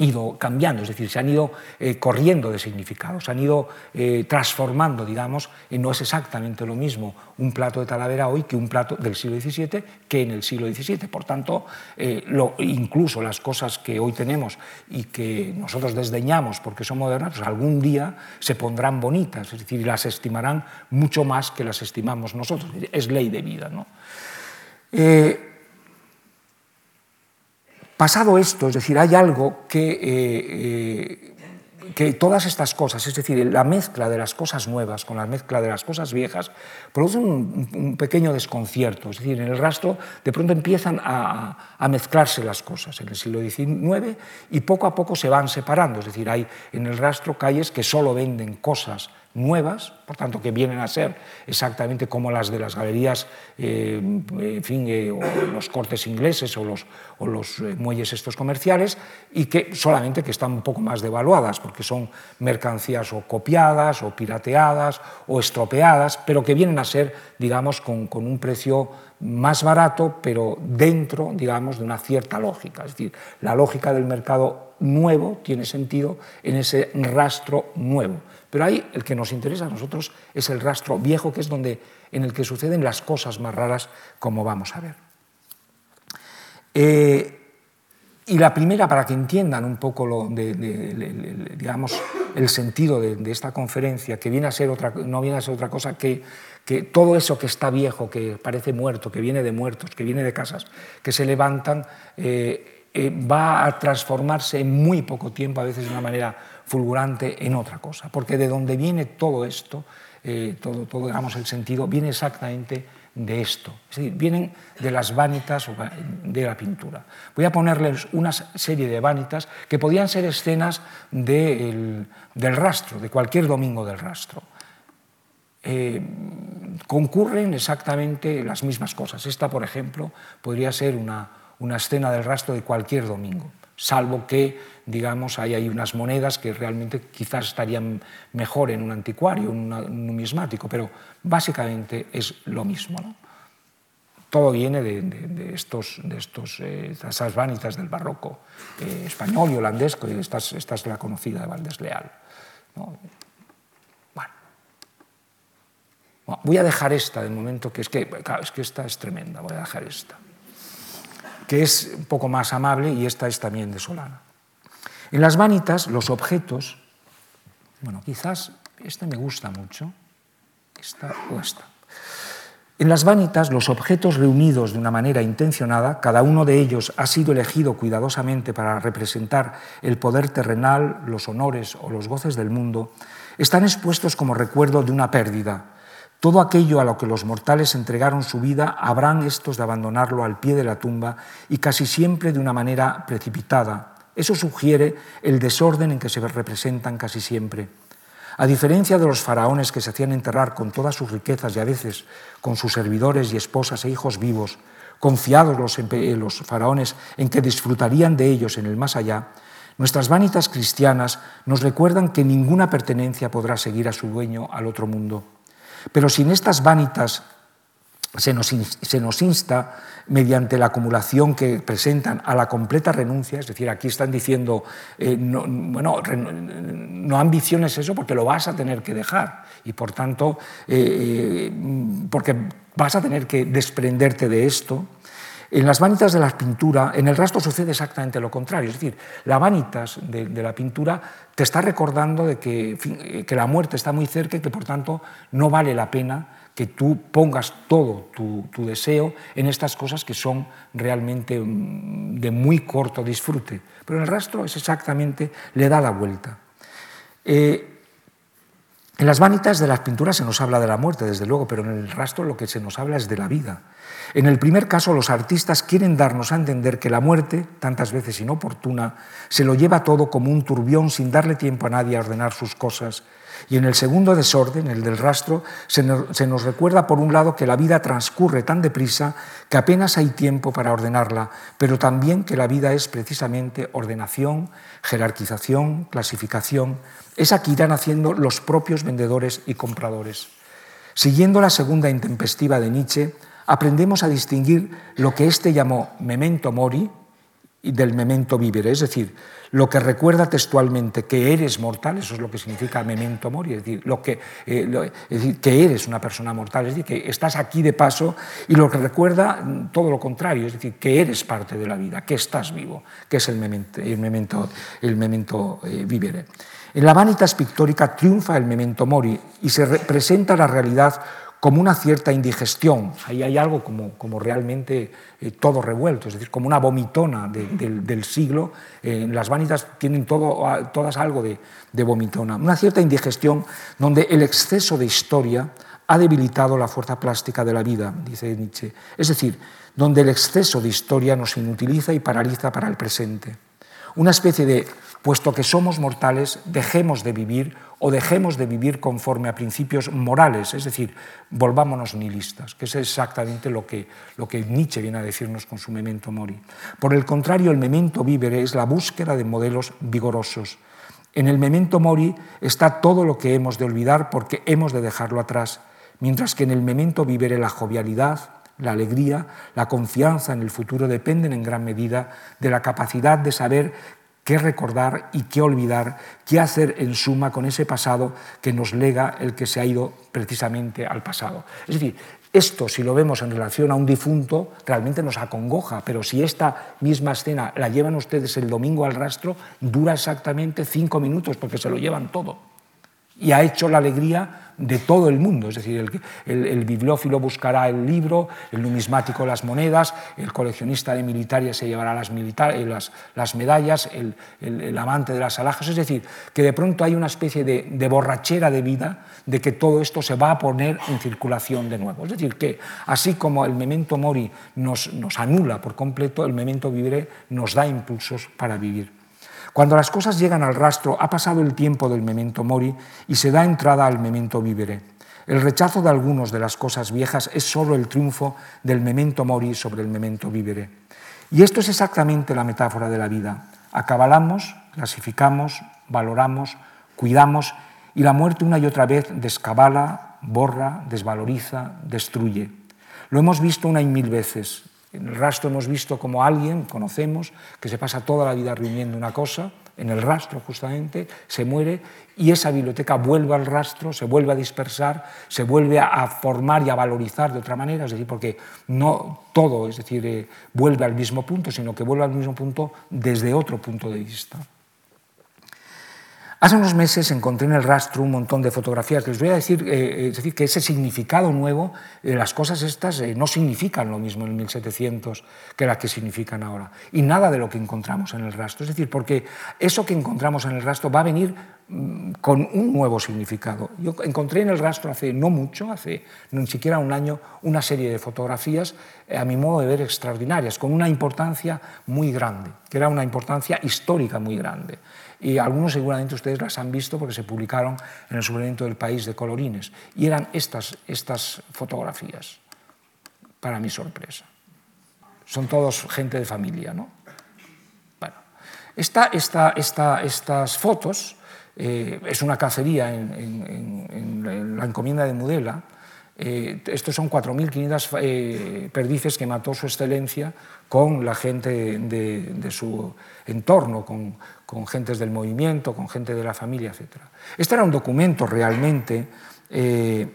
ido cambiando, es decir, se han ido eh, corriendo de significado, se han ido eh, transformando, digamos, y no es exactamente lo mismo un plato de Talavera hoy que un plato del siglo XVII que en el siglo XVII. Por tanto, eh, lo, incluso las cosas que hoy tenemos y que nosotros desdeñamos porque son modernas, pues algún día se pondrán bonitas, es decir, las estimarán mucho más que las estimamos nosotros. Es ley de vida. ¿no? Pasado esto, es decir, hay algo que, eh, eh, que todas estas cosas, es decir, la mezcla de las cosas nuevas con la mezcla de las cosas viejas, produce un, pequeño desconcierto. Es decir, en el rastro de pronto empiezan a, a, mezclarse las cosas en el siglo XIX y poco a poco se van separando. Es decir, hay en el rastro calles que solo venden cosas nuevas, por tanto que vienen a ser exactamente como las de las galerías, eh, en fin, eh, o los cortes ingleses o los, eh, muelles estos comerciales, y que solamente que están un poco más devaluadas, porque son mercancías o copiadas, o pirateadas, o estropeadas, pero que vienen a ser, digamos, con un precio más barato, pero dentro, digamos, de una cierta lógica. Es decir, la lógica del mercado nuevo tiene sentido en ese rastro nuevo. Pero ahí el que nos interesa a nosotros es el rastro viejo, que es donde, en el que suceden las cosas más raras, como vamos a ver. Eh, y la primera, para que entiendan un poco lo digamos, el sentido de, esta conferencia, que viene a ser otra, no viene a ser otra cosa que, que todo eso que está viejo, que parece muerto, que viene de muertos, que viene de casas, que se levantan, eh, eh, va a transformarse en muy poco tiempo, a veces de una manera fulgurante en otra cosa, porque de donde viene todo esto, eh, todo, todo digamos, el sentido, viene exactamente de esto, es decir, vienen de las vanitas de la pintura. Voy a ponerles una serie de vanitas que podían ser escenas del rastro, de cualquier domingo del rastro. Eh, concurren exactamente las mismas cosas. Esta, por ejemplo, podría ser una, una escena del rastro de cualquier domingo, salvo que, digamos, hay ahí unas monedas que realmente quizás estarían mejor en un anticuario, en un numismático, pero básicamente es lo mismo. Todo viene de, estos, de estos, eh, vanitas del barroco eh, español y holandés, que esta, esta, es la conocida de Valdés Leal. Voy a dejar esta de momento, que es que, es que esta es tremenda, voy a dejar esta, que es un poco más amable y esta es también de Solana. En las vanitas, los objetos, bueno, quizás esta me gusta mucho, esta o esta. En las vanitas, los objetos reunidos de una manera intencionada, cada uno de ellos ha sido elegido cuidadosamente para representar el poder terrenal, los honores o los goces del mundo, están expuestos como recuerdo de una pérdida, todo aquello a lo que los mortales entregaron su vida habrán estos de abandonarlo al pie de la tumba y casi siempre de una manera precipitada. Eso sugiere el desorden en que se representan casi siempre. A diferencia de los faraones que se hacían enterrar con todas sus riquezas y a veces con sus servidores y esposas e hijos vivos, confiados los, los faraones en que disfrutarían de ellos en el más allá, nuestras vanitas cristianas nos recuerdan que ninguna pertenencia podrá seguir a su dueño al otro mundo. Pero sin estas vanitas se nos, insta, mediante la acumulación que presentan, a la completa renuncia, es decir, aquí están diciendo, eh, no, bueno, no ambiciones eso porque lo vas a tener que dejar. Y por tanto, eh, eh, porque vas a tener que desprenderte de esto, en las vanitas de la pintura, en el rastro sucede exactamente lo contrario. Es decir, la vanitas de, la pintura te está recordando de que, que, la muerte está muy cerca y que por tanto no vale la pena que tú pongas todo tu, deseo en estas cosas que son realmente mm, de muy corto disfrute. Pero en el rastro es exactamente, le da la vuelta. Eh, en las vanitas de las pinturas se nos habla de la muerte, desde luego, pero en el rastro lo que se nos habla es de la vida. En el primer caso, los artistas quieren darnos a entender que la muerte, tantas veces inoportuna, se lo lleva todo como un turbión sin darle tiempo a nadie a ordenar sus cosas. Y en el segundo desorden, el del rastro, se nos recuerda por un lado que la vida transcurre tan deprisa que apenas hay tiempo para ordenarla, pero también que la vida es precisamente ordenación, jerarquización, clasificación, esa que irán haciendo los propios vendedores y compradores. Siguiendo la segunda intempestiva de Nietzsche, aprendemos a distinguir lo que éste llamó memento mori y del memento vivere, es decir, lo que recuerda textualmente que eres mortal, eso es lo que significa memento mori, es decir, lo que, eh, que eres una persona mortal, es decir, que estás aquí de paso y lo que recuerda mm, todo lo contrario, es decir, que eres parte de la vida, que estás vivo, que es el memento, el memento, el memento eh, vivere. En la vanitas pictórica triunfa el memento mori y se representa la realidad como una cierta indigestión. Ahí hay algo como, realmente eh, todo revuelto, es decir, como una vomitona del siglo. Eh, las vanitas tienen todo, todas algo de, de vomitona. Una cierta indigestión donde el exceso de historia ha debilitado la fuerza plástica de la vida, dice Nietzsche. Es decir, donde el exceso de historia nos inutiliza y paraliza para el presente. Una especie de, puesto que somos mortales, dejemos de vivir o dejemos de vivir conforme a principios morales, es decir, volvámonos nihilistas, que es exactamente lo que, lo que Nietzsche viene a decirnos con su memento mori. Por el contrario, el memento vivere es la búsqueda de modelos vigorosos. En el memento mori está todo lo que hemos de olvidar porque hemos de dejarlo atrás, mientras que en el memento vivere la jovialidad, la alegría, la confianza en el futuro dependen en gran medida de la capacidad de saber qué recordar y qué olvidar, qué hacer en suma con ese pasado que nos lega el que se ha ido precisamente al pasado. Es decir, esto, si lo vemos en relación a un difunto, realmente nos acongoja, pero si esta misma escena la llevan ustedes el domingo al rastro, dura exactamente cinco minutos porque se lo llevan todo. Y ha hecho la alegría de todo el mundo. Es decir, el, bibliófilo buscará el libro, el numismático las monedas, el coleccionista de militares se llevará las, eh, las, medallas, el, amante de las alhajas. Es decir, que de pronto hay una especie de, borrachera de vida de que todo esto se va a poner en circulación de nuevo. Es decir, que así como el memento mori nos, nos anula por completo, el memento vivere nos da impulsos para vivir. Cuando las cosas llegan al rastro, ha pasado el tiempo del memento mori y se da entrada al memento vivere. El rechazo de algunos de las cosas viejas es solo el triunfo del memento mori sobre el memento vivere. Y esto es exactamente la metáfora de la vida. Acabalamos, clasificamos, valoramos, cuidamos y la muerte una y otra vez descabala, borra, desvaloriza, destruye. Lo hemos visto una y mil veces. En el rastro hemos visto como alguien, conocemos, que se pasa toda la vida reuniendo una cosa, en el rastro justamente, se muere y esa biblioteca vuelve al rastro, se vuelve a dispersar, se vuelve a formar y a valorizar de otra manera, es decir, porque no todo, es decir, eh, vuelve al mismo punto, sino que vuelve al mismo punto desde otro punto de vista. Hace unos meses encontré en el rastro un montón de fotografías. Les voy a decir, eh, es decir que ese significado nuevo, eh, las cosas estas eh, no significan lo mismo en 1700 que las que significan ahora. Y nada de lo que encontramos en el rastro. Es decir, porque eso que encontramos en el rastro va a venir mm, con un nuevo significado. Yo encontré en el rastro hace no mucho, hace ni siquiera un año, una serie de fotografías, a mi modo de ver, extraordinarias, con una importancia muy grande, que era una importancia histórica muy grande y algunos seguramente ustedes las han visto porque se publicaron en el suplemento del país de colorines. Y eran estas, estas fotografías, para mi sorpresa. Son todos gente de familia, ¿no? Bueno, esta, esta, esta, estas fotos eh, es una cacería en, la encomienda de Mudela. Eh, estos son 4.500 eh, perdices que mató su excelencia con la gente de, de su entorno, con, con gentes del movimiento, con gente de la familia, etc. Este era un documento realmente, eh,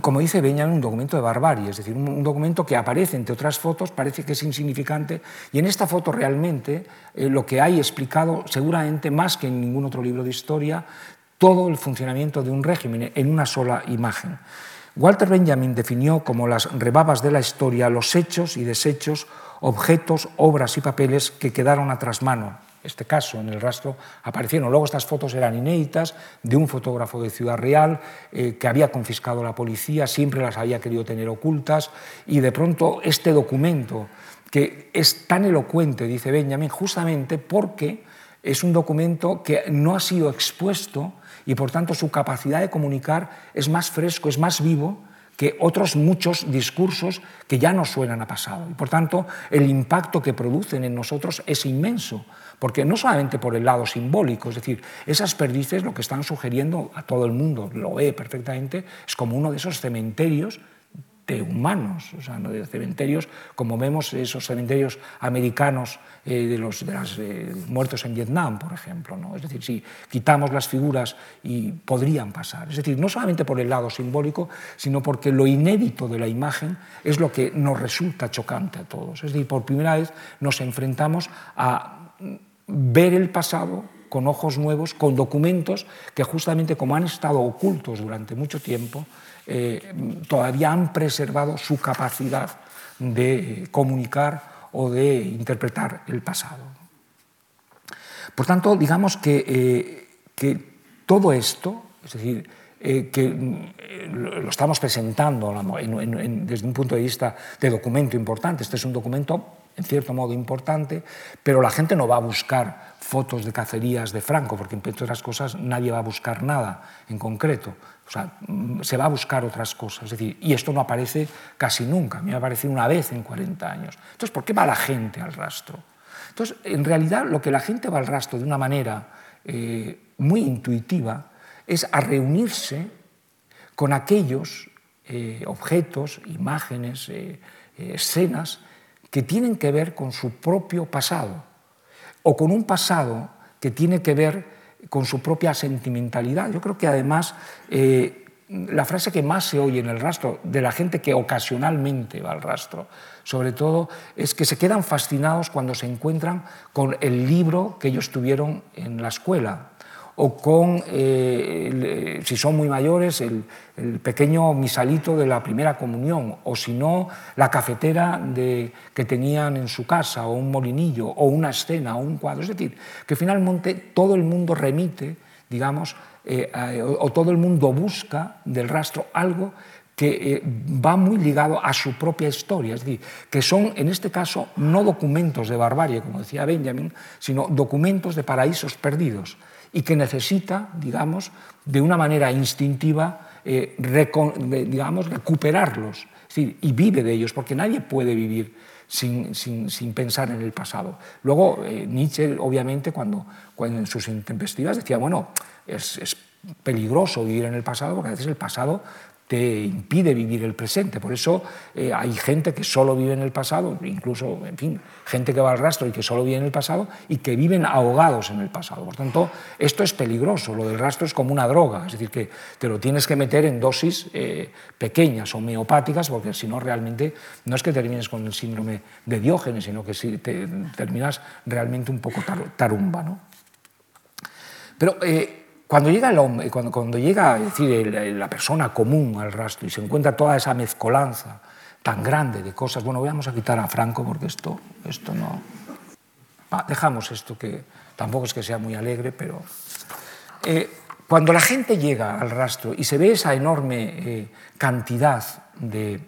como dice Benjamin, un documento de barbarie, es decir, un, documento que aparece entre otras fotos, parece que es insignificante, y en esta foto realmente eh, lo que hay explicado, seguramente más que en ningún otro libro de historia, todo el funcionamiento de un régimen en una sola imagen. Walter Benjamin definió como las rebabas de la historia los hechos y desechos objetos, obras y papeles que quedaron a trasmano. Este caso, en el rastro, aparecieron. Luego estas fotos eran inéditas de un fotógrafo de Ciudad Real eh, que había confiscado la policía, siempre las había querido tener ocultas y de pronto este documento que es tan elocuente, dice Benjamin, justamente porque es un documento que no ha sido expuesto y por tanto su capacidad de comunicar es más fresco, es más vivo que otros muchos discursos que ya no suenan a pasado. Y por tanto, el impacto que producen en nosotros es inmenso, porque no solamente por el lado simbólico, es decir, esas perdices lo que están sugiriendo a todo el mundo, lo ve perfectamente, es como uno de esos cementerios de humanos, o sea, de cementerios, como vemos esos cementerios americanos eh, de los de las, eh, muertos en Vietnam, por ejemplo. ¿no? Es decir, si quitamos las figuras y podrían pasar. Es decir, no solamente por el lado simbólico, sino porque lo inédito de la imagen es lo que nos resulta chocante a todos. Es decir, por primera vez nos enfrentamos a ver el pasado con ojos nuevos, con documentos que justamente como han estado ocultos durante mucho tiempo, eh, todavía han preservado su capacidad de comunicar o de interpretar el pasado. Por tanto, digamos que, eh, todo esto, es decir, eh, que lo estamos presentando desde un punto de vista de documento importante. Este es un documento en cierto modo importante, pero la gente no va a buscar fotos de cacerías de Franco, porque entre otras cosas nadie va a buscar nada en concreto. O sea, mm, se va a buscar otras cosas. Es decir, y esto no aparece casi nunca. A mí me ha aparecido una vez en 40 años. Entonces, ¿por qué va la gente al rastro? Entonces, en realidad, lo que la gente va al rastro de una manera eh, muy intuitiva es a reunirse con aquellos eh, objetos, imágenes, eh, escenas que tienen que ver con su propio pasado o con un pasado que tiene que ver con su propia sentimentalidad. Yo creo que además eh, la frase que más se oye en el rastro de la gente que ocasionalmente va al rastro, sobre todo, es que se quedan fascinados cuando se encuentran con el libro que ellos tuvieron en la escuela o con, eh, si son muy mayores, el, pequeño misalito de la primera comunión, o si no, la cafetera que tenían en su casa, o un molinillo, o una escena, o un cuadro. Es decir, que finalmente todo el mundo remite, digamos, eh, o, todo el mundo busca del rastro algo que eh, va muy ligado a su propia historia, es decir, que son en este caso no documentos de barbarie, como decía Benjamin, sino documentos de paraísos perdidos y que necesita, digamos, de una manera instintiva, eh, digamos, recuperarlos y vive de ellos, porque nadie puede vivir sin, sin, pensar en el pasado. Luego, eh, Nietzsche, obviamente, cuando, en sus intempestivas decía, bueno, es, es peligroso vivir en el pasado, porque a veces el pasado te impide vivir el presente. Por eso eh, hay gente que solo vive en el pasado, incluso, en fin, gente que va al rastro y que solo vive en el pasado y que viven ahogados en el pasado. Por tanto, esto es peligroso. Lo del rastro es como una droga, es decir, que te lo tienes que meter en dosis eh, pequeñas, homeopáticas, porque si no, realmente no es que termines con el síndrome de Diógenes, sino que si te terminas realmente un poco tarumba. ¿no? Pero eh, cuando llega, el hombre, cuando, cuando llega decir, la persona común al rastro y se encuentra toda esa mezcolanza tan grande de cosas, bueno, vamos a quitar a Franco porque esto, esto no... Dejamos esto que tampoco es que sea muy alegre, pero... Eh, cuando la gente llega al rastro y se ve esa enorme eh, cantidad de,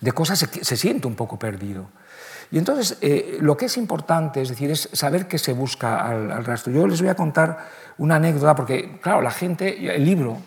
de cosas, se, se, siente un poco perdido. Y entonces, eh, lo que es importante, es decir, es saber qué se busca al rastro. Yo les voy a contar una anécdota, porque, claro, la gente, el libro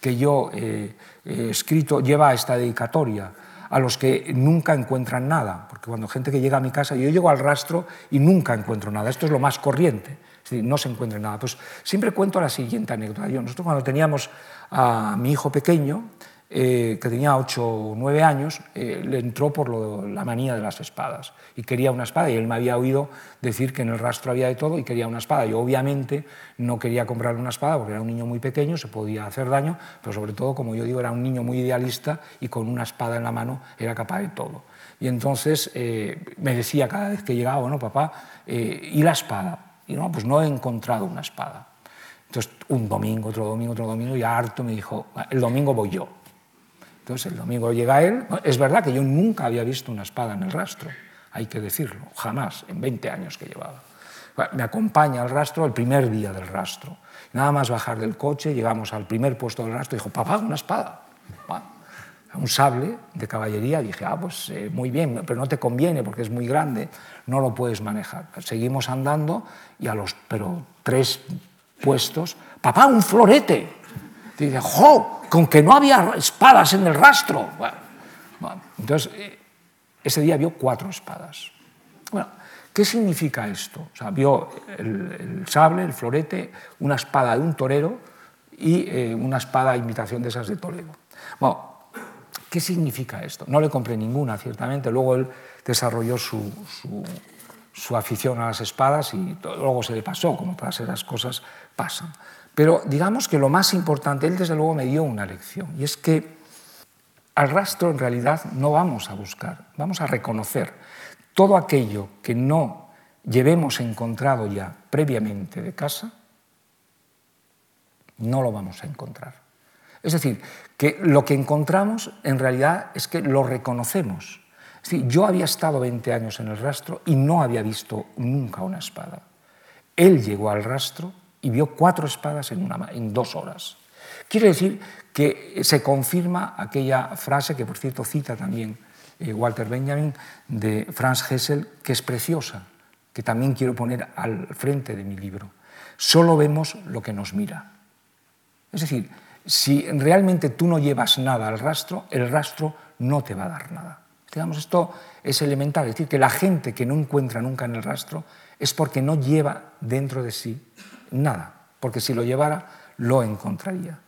que yo eh, he escrito lleva esta dedicatoria a los que nunca encuentran nada, porque cuando gente que llega a mi casa, yo llego al rastro y nunca encuentro nada, esto es lo más corriente, es no se encuentra nada. Pues siempre cuento la siguiente anécdota. Yo, nosotros cuando teníamos a mi hijo pequeño, eh, que tenía 8 o 9 años, eh, le entró por la manía de las espadas y quería una espada y él me había oído decir que en el rastro había de todo y quería una espada. Yo obviamente no quería comprarle una espada porque era un niño muy pequeño, se podía hacer daño, pero sobre todo, como yo digo, era un niño muy idealista y con una espada en la mano era capaz de todo. Y entonces eh, me decía cada vez que llegaba, bueno, papá, ¿y la espada? Y no, pues no he encontrado una espada. Entonces, un domingo, otro domingo, otro domingo, y harto me dijo, el domingo voy yo. Entonces el domingo llega él. Es verdad que yo nunca había visto una espada en el rastro, hay que decirlo, jamás, en 20 años que llevaba. Me acompaña al rastro el primer día del rastro. Nada más bajar del coche, llegamos al primer puesto del rastro y dijo, papá, una espada. un sable de caballería. Dije, ah, pues eh, muy bien, pero no te conviene porque es muy grande, no lo puedes manejar. Seguimos andando y a los pero tres puestos, papá, un florete. Dice, ¡jo! con que no había espadas en el rastro. entonces, eh, ese día vio cuatro espadas. Bueno, ¿qué significa esto? O sea, vio el, sable, el florete, una espada de un torero y eh, una espada imitación de esas de Toledo. Bueno, ¿qué significa esto? No le compré ninguna, ciertamente. Luego él desarrolló su, su afición a las espadas y luego se le pasó, como todas esas cosas pasan. Pero digamos que lo más importante, él desde luego me dio una lección, y es que al rastro en realidad no vamos a buscar, vamos a reconocer todo aquello que no llevemos encontrado ya previamente de casa, no lo vamos a encontrar. Es decir, que lo que encontramos en realidad es que lo reconocemos. Es decir, yo había estado 20 años en el rastro y no había visto nunca una espada. Él llegó al rastro y vio cuatro espadas en, una, en dos horas. Quiere decir que se confirma aquella frase que, por cierto, cita también eh, Walter Benjamin de Franz Hessel, que es preciosa, que también quiero poner al frente de mi libro. Solo vemos lo que nos mira. Es decir, si realmente tú no llevas nada al rastro, el rastro no te va a dar nada. Digamos, esto es elemental, es decir, que la gente que no encuentra nunca en el rastro es porque no lleva dentro de sí nada, porque si lo llevara lo encontraría.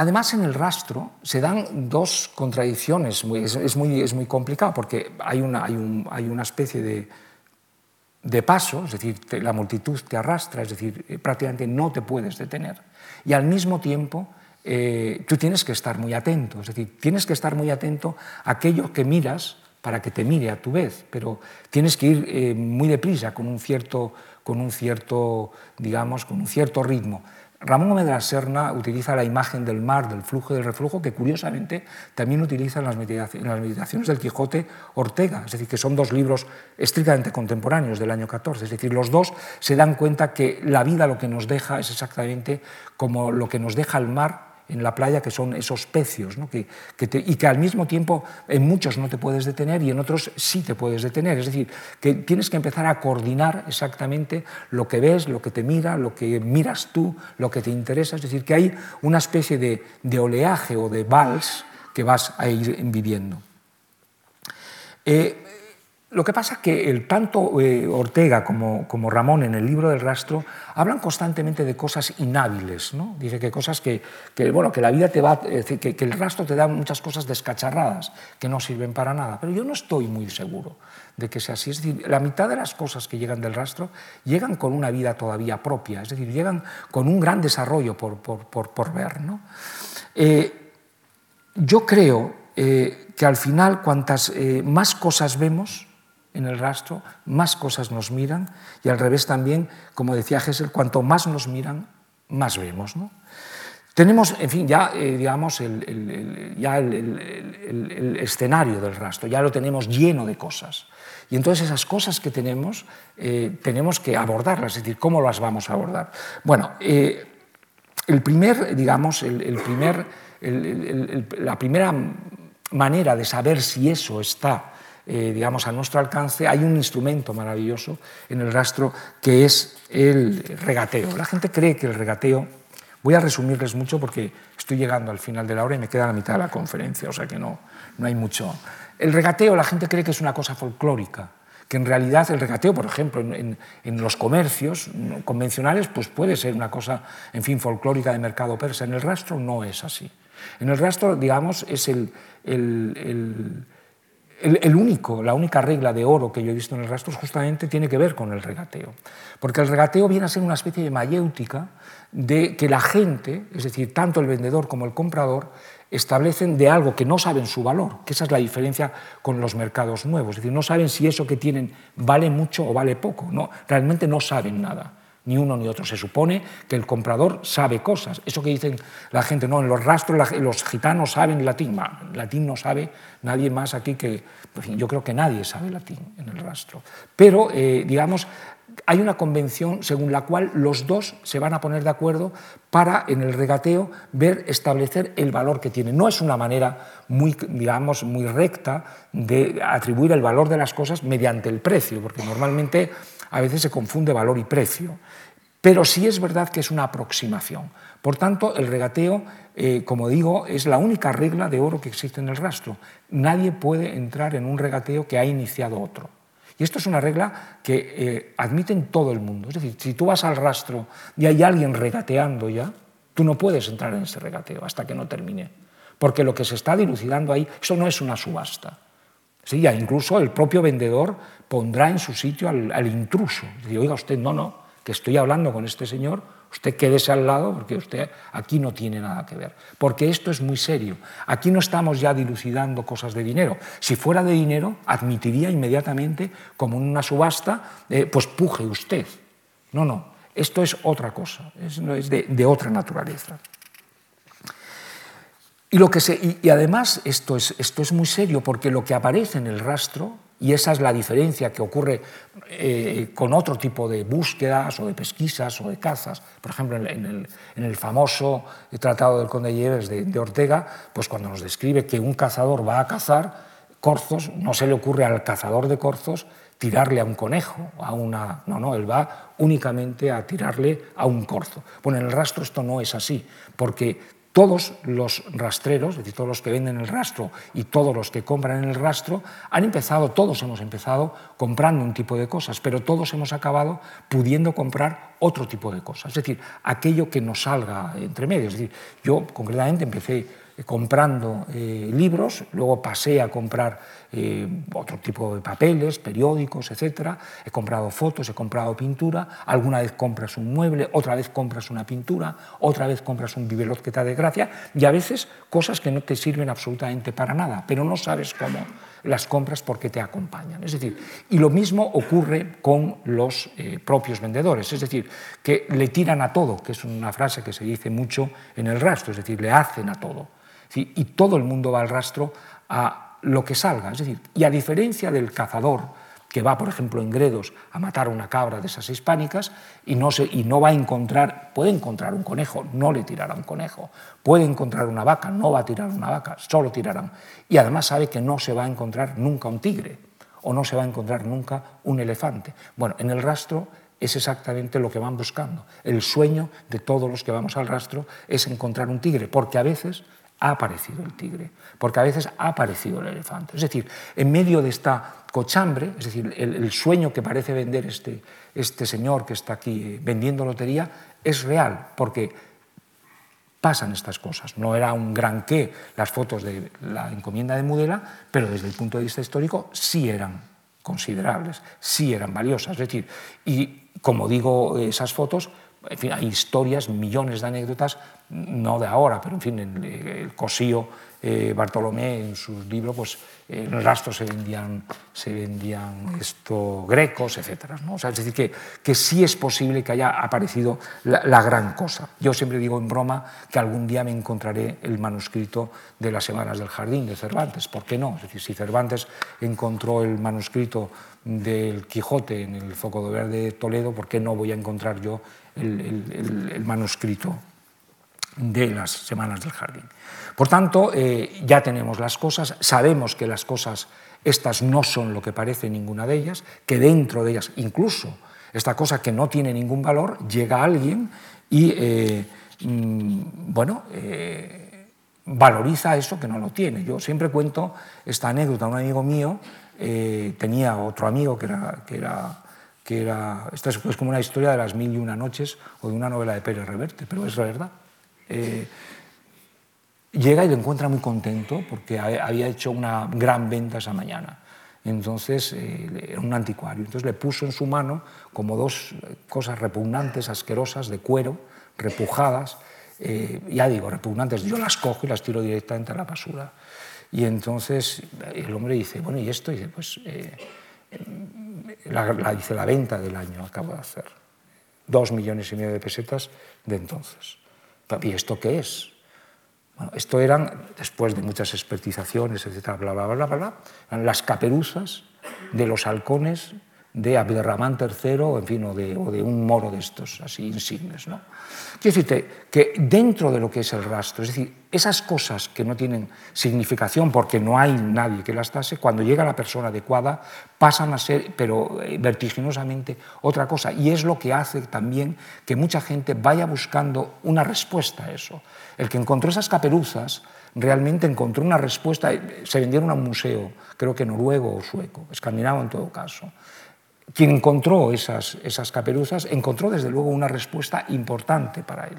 Además, en el rastro se dan dos contradicciones, es, muy, es muy, complicado porque hay una, hay, una especie de, de, paso, es decir, la multitud te arrastra, es decir, eh, prácticamente no te puedes detener. Y al mismo tiempo eh, tú tienes que estar muy atento, es decir, tienes que estar muy atento a aquello que miras para que te mire a tu vez, pero tienes que ir eh, muy deprisa, con un cierto, con un cierto, digamos, con un cierto ritmo. Ramón Gómez de la Serna utiliza la imagen del mar, del flujo y del reflujo, que curiosamente también utiliza en las, meditaciones del Quijote Ortega, es decir, que son dos libros estrictamente contemporáneos del año 14. Es decir, los dos se dan cuenta que la vida lo que nos deja es exactamente como lo que nos deja el mar en la playa, que son esos pecios, que, y que al mismo tiempo en muchos no te puedes detener y en otros sí te puedes detener. Es decir, que tienes que empezar a coordinar exactamente lo que ves, lo que te mira, lo que miras tú, lo que te interesa. Es decir, que hay una especie de, de oleaje o de vals que vas a ir viviendo. Eh, lo que pasa es que el tanto eh, Ortega como, como, Ramón en el libro del rastro hablan constantemente de cosas inhábiles. ¿no? Dice que cosas que, que, bueno, que la vida te va, que, que, el rastro te da muchas cosas descacharradas que no sirven para nada. Pero yo no estoy muy seguro de que sea así. Es decir, la mitad de las cosas que llegan del rastro llegan con una vida todavía propia, es decir, llegan con un gran desarrollo por, por, por, por ver. ¿no? Eh, yo creo eh, que al final, cuantas más cosas vemos, en el rastro, más cosas nos miran y al revés también, como decía Gesell, cuanto más nos miran, más vemos. ¿no? Tenemos, en fin, ya, eh, digamos, el, ya el, escenario del rastro, ya lo tenemos lleno de cosas. Y entonces esas cosas que tenemos, eh, tenemos que abordarlas, es decir, ¿cómo las vamos a abordar? Bueno, eh, el primer, digamos, el, primer, la primera manera de saber si eso está eh, digamos, a nuestro alcance, hay un instrumento maravilloso en el rastro que es el regateo. La gente cree que el regateo, voy a resumirles mucho porque estoy llegando al final de la hora y me queda la mitad de la conferencia, o sea que no, no hay mucho. El regateo la gente cree que es una cosa folclórica, que en realidad el regateo, por ejemplo, en, en, los comercios convencionales, pues puede ser una cosa, en fin, folclórica de mercado persa. En el rastro no es así. En el rastro, digamos, es el, el, único, la única regla de oro que yo he visto en el rastro justamente tiene que ver con el regateo. Porque el regateo viene a ser una especie de mayéutica de que la gente, es decir, tanto el vendedor como el comprador, establecen de algo que no saben su valor, que esa es la diferencia con los mercados nuevos. Es decir, no saben si eso que tienen vale mucho o vale poco. No, realmente no saben nada ni uno ni otro. Se supone que el comprador sabe cosas. Eso que dicen la gente, no, en los rastros los gitanos saben latín. latín no sabe nadie más aquí que, yo creo que nadie sabe latín en el rastro. Pero, eh, digamos, hay una convención según la cual los dos se van a poner de acuerdo para, en el regateo, ver, establecer el valor que tiene. No es una manera muy, digamos, muy recta de atribuir el valor de las cosas mediante el precio, porque normalmente a veces se confunde valor y precio. Pero sí es verdad que es una aproximación. Por tanto, el regateo, eh, como digo, es la única regla de oro que existe en el rastro. Nadie puede entrar en un regateo que ha iniciado otro. Y esto es una regla que eh, admiten todo el mundo. Es decir, si tú vas al rastro y hay alguien regateando ya, tú no puedes entrar en ese regateo hasta que no termine. Porque lo que se está dilucidando ahí, eso no es una subasta. Sí, incluso el propio vendedor pondrá en su sitio al, intruso. Y oiga usted, no, no, que estoy hablando con este señor, usted quédese al lado porque usted aquí no tiene nada que ver. Porque esto es muy serio. Aquí no estamos ya dilucidando cosas de dinero. Si fuera de dinero, admitiría inmediatamente, como una subasta, eh, pues puje usted. No, no, esto es otra cosa, es, es de, de otra naturaleza. Y, lo que se, y, además esto es, esto es muy serio porque lo que aparece en el rastro, y esa es la diferencia que ocurre eh, con otro tipo de búsquedas o de pesquisas o de cazas, por ejemplo en el, en el famoso Tratado del Conde Lleves de, de Ortega, pues cuando nos describe que un cazador va a cazar corzos, no se le ocurre al cazador de corzos tirarle a un conejo, a una... No, no, él va únicamente a tirarle a un corzo. Bueno, en el rastro esto no es así, porque todos los rastreros, es decir, todos los que venden el rastro y todos los que compran en el rastro, han empezado, todos hemos empezado comprando un tipo de cosas, pero todos hemos acabado pudiendo comprar otro tipo de cosas, es decir, aquello que nos salga entre medios. Es decir, yo concretamente empecé comprando libros, luego pasé a comprar otro tipo de papeles, periódicos, etc. He comprado fotos, he comprado pintura, alguna vez compras un mueble, otra vez compras una pintura, otra vez compras un bibelot que te da gracia y a veces cosas que no te sirven absolutamente para nada, pero no sabes cómo las compras porque te acompañan. Es decir, y lo mismo ocurre con los eh, propios vendedores, es decir, que le tiran a todo, que es una frase que se dice mucho en el rastro, es decir, le hacen a todo. Y todo el mundo va al rastro a lo que salga. Es decir, y a diferencia del cazador, que va, por ejemplo, en Gredos a matar a una cabra de esas hispánicas y no, se, y no va a encontrar, puede encontrar un conejo, no le tirará un conejo, puede encontrar una vaca, no va a tirar una vaca, solo tirarán. Y además sabe que no se va a encontrar nunca un tigre o no se va a encontrar nunca un elefante. Bueno, en el rastro es exactamente lo que van buscando. El sueño de todos los que vamos al rastro es encontrar un tigre, porque a veces ha aparecido el tigre, porque a veces ha aparecido el elefante. Es decir, en medio de esta cochambre, es decir, el, sueño que parece vender este, este señor que está aquí eh, vendiendo lotería, es real, porque pasan estas cosas. No era un gran qué las fotos de la encomienda de Mudela, pero desde el punto de vista histórico sí eran considerables, sí eran valiosas. Es decir, y como digo, esas fotos en fin, hay historias, millones de anécdotas, no de ahora, pero en fin, el, el Cosío eh, Bartolomé en sus libros, pues en el rastro se vendían, se vendían esto, grecos, etc. ¿no? O sea, es decir, que, que, sí es posible que haya aparecido la, la, gran cosa. Yo siempre digo en broma que algún día me encontraré el manuscrito de las Semanas del Jardín de Cervantes. ¿Por qué no? Es decir, si Cervantes encontró el manuscrito del Quijote en el Foco de Verde de Toledo, ¿por qué no voy a encontrar yo el, manuscrito de las Semanas del Jardín? Por tanto, eh, ya tenemos las cosas, sabemos que las cosas estas no son lo que parece ninguna de ellas, que dentro de ellas, incluso esta cosa que no tiene ningún valor, llega alguien y, eh, mm, bueno, eh, valoriza eso que no lo tiene. Yo siempre cuento esta anécdota. Un amigo mío tenía otro amigo que era, que era que era, esta es, como una historia de las mil y una noches o de una novela de Pérez Reverte, pero es la verdad. Llega y lo encuentra muy contento porque había hecho una gran venta esa mañana. Entonces, eh, era un anticuario. Entonces le puso en su mano como dos cosas repugnantes, asquerosas, de cuero, repujadas. Eh, ya digo, repugnantes. Yo las cojo y las tiro directamente a la basura. Y entonces el hombre dice, bueno, ¿y esto? Y dice, pues eh, la, la, la venta del año acabo de hacer. Dos millones y medio de pesetas de entonces. ¿Y esto qué es? Bueno, esto eran, después de muchas expertizaciones, etcétera, bla, bla, bla, bla, bla, eran las caperuzas de los halcones de Abderramán III, en fin, o de, o de, un moro de estos, así insignes. ¿no? Quiero decirte que dentro de lo que es el rastro, es decir, esas cosas que no tienen significación porque no hay nadie que las tase, cuando llega la persona adecuada pasan a ser, pero eh, vertiginosamente, otra cosa. Y es lo que hace también que mucha gente vaya buscando una respuesta a eso. El que encontró esas caperuzas realmente encontró una respuesta, se vendieron a un museo, creo que noruego o sueco, escandinavo en todo caso quien encontró esas, esas caperuzas encontró desde luego una respuesta importante para él.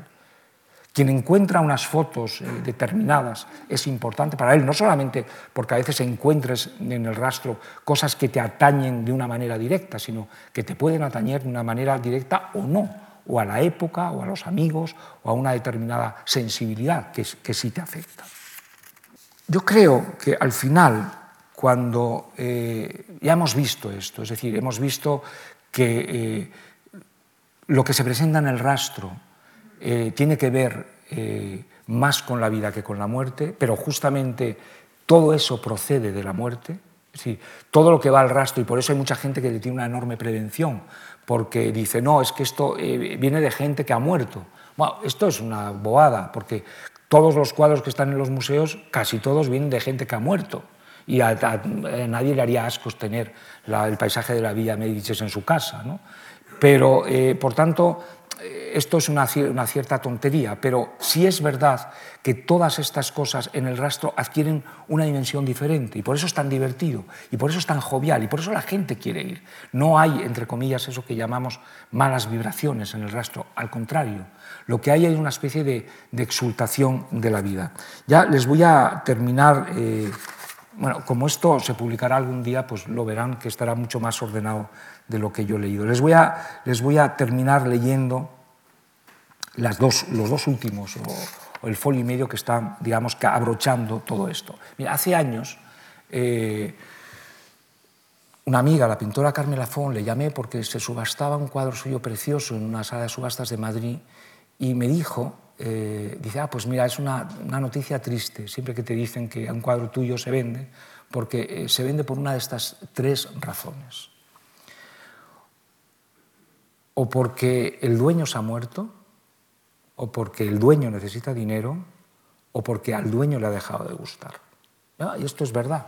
Quien encuentra unas fotos eh, determinadas es importante para él, no solamente porque a veces encuentres en el rastro cosas que te atañen de una manera directa, sino que te pueden atañer de una manera directa o no, o a la época, o a los amigos, o a una determinada sensibilidad que, que sí te afecta. Yo creo que al final cuando eh, ya hemos visto esto, es decir, hemos visto que eh, lo que se presenta en el rastro eh, tiene que ver más con la vida que con la muerte, pero justamente todo eso procede de la muerte, es todo lo que va al rastro, y por eso hay mucha gente que le tiene una enorme prevención, porque dice, no, es que esto viene de gente que ha muerto. Bueno, esto es una boada, porque todos los cuadros que están en los museos, casi todos vienen de gente que ha muerto y a, nadie le haría asco tener el paisaje de la Villa Médicis en su casa. ¿no? Pero, eh, por tanto, eh, esto es una, cierta tontería, pero sí es verdad que todas estas cosas en el rastro adquieren una dimensión diferente y por eso es tan divertido y por eso es tan jovial y por eso la gente quiere ir. No hay, entre comillas, eso que llamamos malas vibraciones en el rastro, al contrario, lo que hay es una especie de, exultación de la vida. Ya les voy a terminar, eh, bueno, como esto se publicará algún día, pues lo verán que estará mucho más ordenado de lo que yo he leído. Les voy a, les voy a terminar leyendo las dos, los dos últimos, o, el folio y medio que están, digamos, que abrochando todo esto. Hace años, eh, una amiga, la pintora Carmen Lafón, le llamé porque se subastaba un cuadro suyo precioso en una sala de subastas de Madrid y me dijo, eh, dice, ah, pues mira, es una, una, noticia triste, siempre que te dicen que un cuadro tuyo se vende, porque eh, se vende por una de estas tres razones o porque el dueño se ha muerto, o porque el dueño necesita dinero, o porque al dueño le ha dejado de gustar. Y esto es verdad.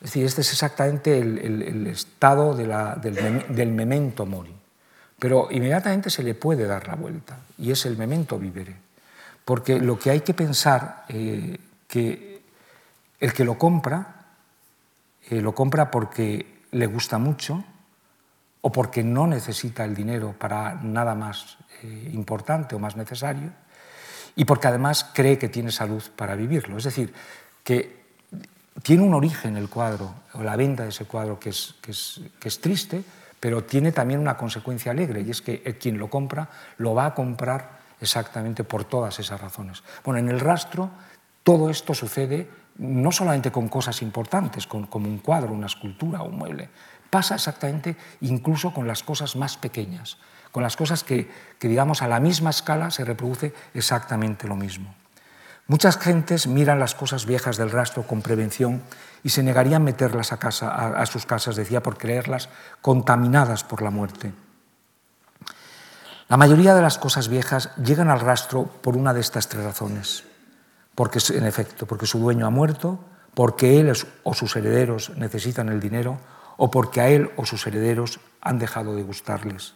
Es decir, este es exactamente el, estado del, memento mori. Pero inmediatamente se le puede dar la vuelta, y es el memento vivere. Porque lo que hay que pensar, eh, que el que lo compra, eh, lo compra porque le gusta mucho, o porque no necesita el dinero para nada más eh, importante o más necesario, y porque además cree que tiene salud para vivirlo. Es decir, que tiene un origen el cuadro, o la venta de ese cuadro que es, que es, que es triste, pero tiene también una consecuencia alegre, y es que quien lo compra lo va a comprar exactamente por todas esas razones. Bueno, en el rastro todo esto sucede no solamente con cosas importantes, como un cuadro, una escultura o un mueble, Pasa exactamente incluso con las cosas más pequeñas, con las cosas que, digamos, a la misma escala se reproduce exactamente lo mismo. Muchas gentes miran las cosas viejas del rastro con prevención y se negarían meterlas a, casa, a, sus casas, decía, por creerlas contaminadas por la muerte. La mayoría de las cosas viejas llegan al rastro por una de estas tres razones. Porque, en efecto, porque su dueño ha muerto, porque él o sus herederos necesitan el dinero o porque a él o sus herederos han dejado de gustarles.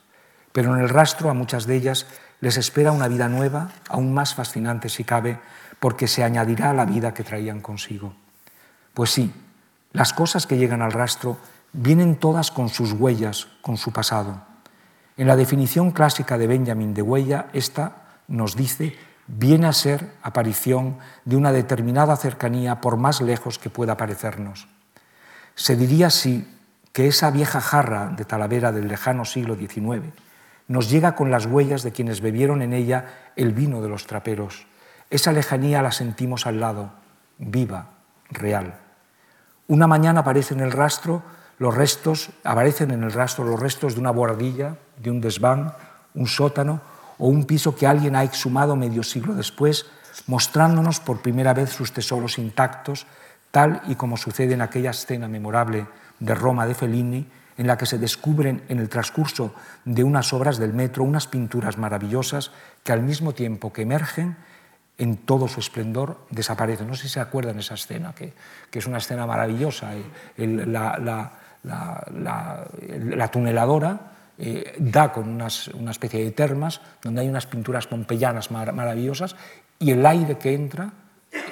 Pero en el rastro a muchas de ellas les espera una vida nueva, aún más fascinante si cabe, porque se añadirá a la vida que traían consigo. Pues sí, las cosas que llegan al rastro vienen todas con sus huellas, con su pasado. En la definición clásica de Benjamin de huella, esta nos dice viene a ser aparición de una determinada cercanía por más lejos que pueda parecernos. Se diría así que esa vieja jarra de Talavera del lejano siglo XIX nos llega con las huellas de quienes bebieron en ella el vino de los traperos. Esa lejanía la sentimos al lado, viva, real. Una mañana aparecen en el rastro los restos, aparecen en el rastro los restos de una bordilla, de un desván, un sótano o un piso que alguien ha exhumado medio siglo después, mostrándonos por primera vez sus tesoros intactos, tal y como sucede en aquella escena memorable de Roma de Fellini, en la que se descubren en el transcurso de unas obras del metro unas pinturas maravillosas que al mismo tiempo que emergen, en todo su esplendor desaparecen. No sé si se acuerdan esa escena, que, es una escena maravillosa. la, tuneladora eh, da con una especie de termas donde hay unas pinturas pompeyanas maravillosas y el aire que entra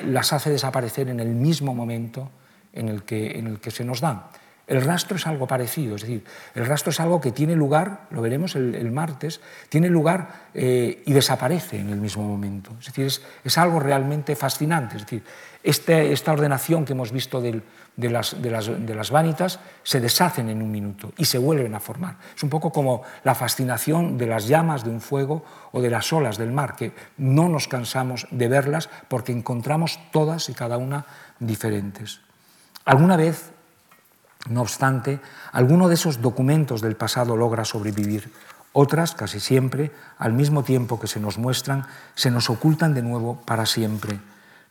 las hace desaparecer en el mismo momento en el que, en el que se nos dan. El rastro es algo parecido, es decir, el rastro es algo que tiene lugar, lo veremos el, martes, tiene lugar eh, y desaparece en el mismo momento. Es decir, es, algo realmente fascinante. Es decir, este, esta ordenación que hemos visto de, las, de, las, vanitas se deshacen en un minuto y se vuelven a formar. Es un poco como la fascinación de las llamas de un fuego o de las olas del mar, que no nos cansamos de verlas porque encontramos todas y cada una diferentes. Alguna vez no obstante, alguno de esos documentos del pasado logra sobrevivir. Otras, casi siempre, al mismo tiempo que se nos muestran, se nos ocultan de nuevo para siempre.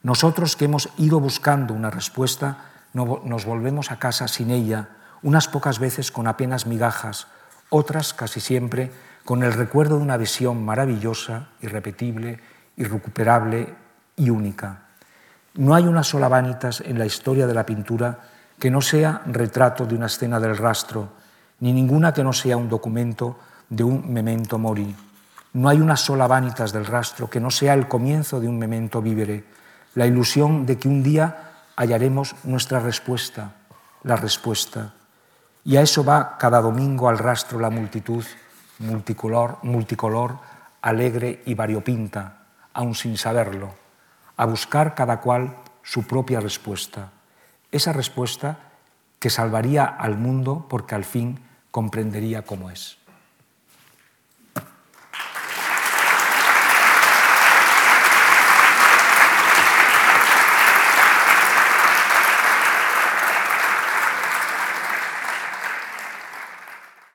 Nosotros que hemos ido buscando una respuesta, nos volvemos a casa sin ella, unas pocas veces con apenas migajas, otras casi siempre con el recuerdo de una visión maravillosa, irrepetible, irrecuperable y única. No hay una sola vanitas en la historia de la pintura que no sea retrato de una escena del rastro, ni ninguna que no sea un documento de un memento mori. No hay una sola vanitas del rastro que no sea el comienzo de un memento vivere, la ilusión de que un día hallaremos nuestra respuesta, la respuesta. Y a eso va cada domingo al rastro la multitud, multicolor, multicolor alegre y variopinta, aun sin saberlo, a buscar cada cual su propia respuesta, esa respuesta que salvaría al mundo porque al fin comprendería cómo es.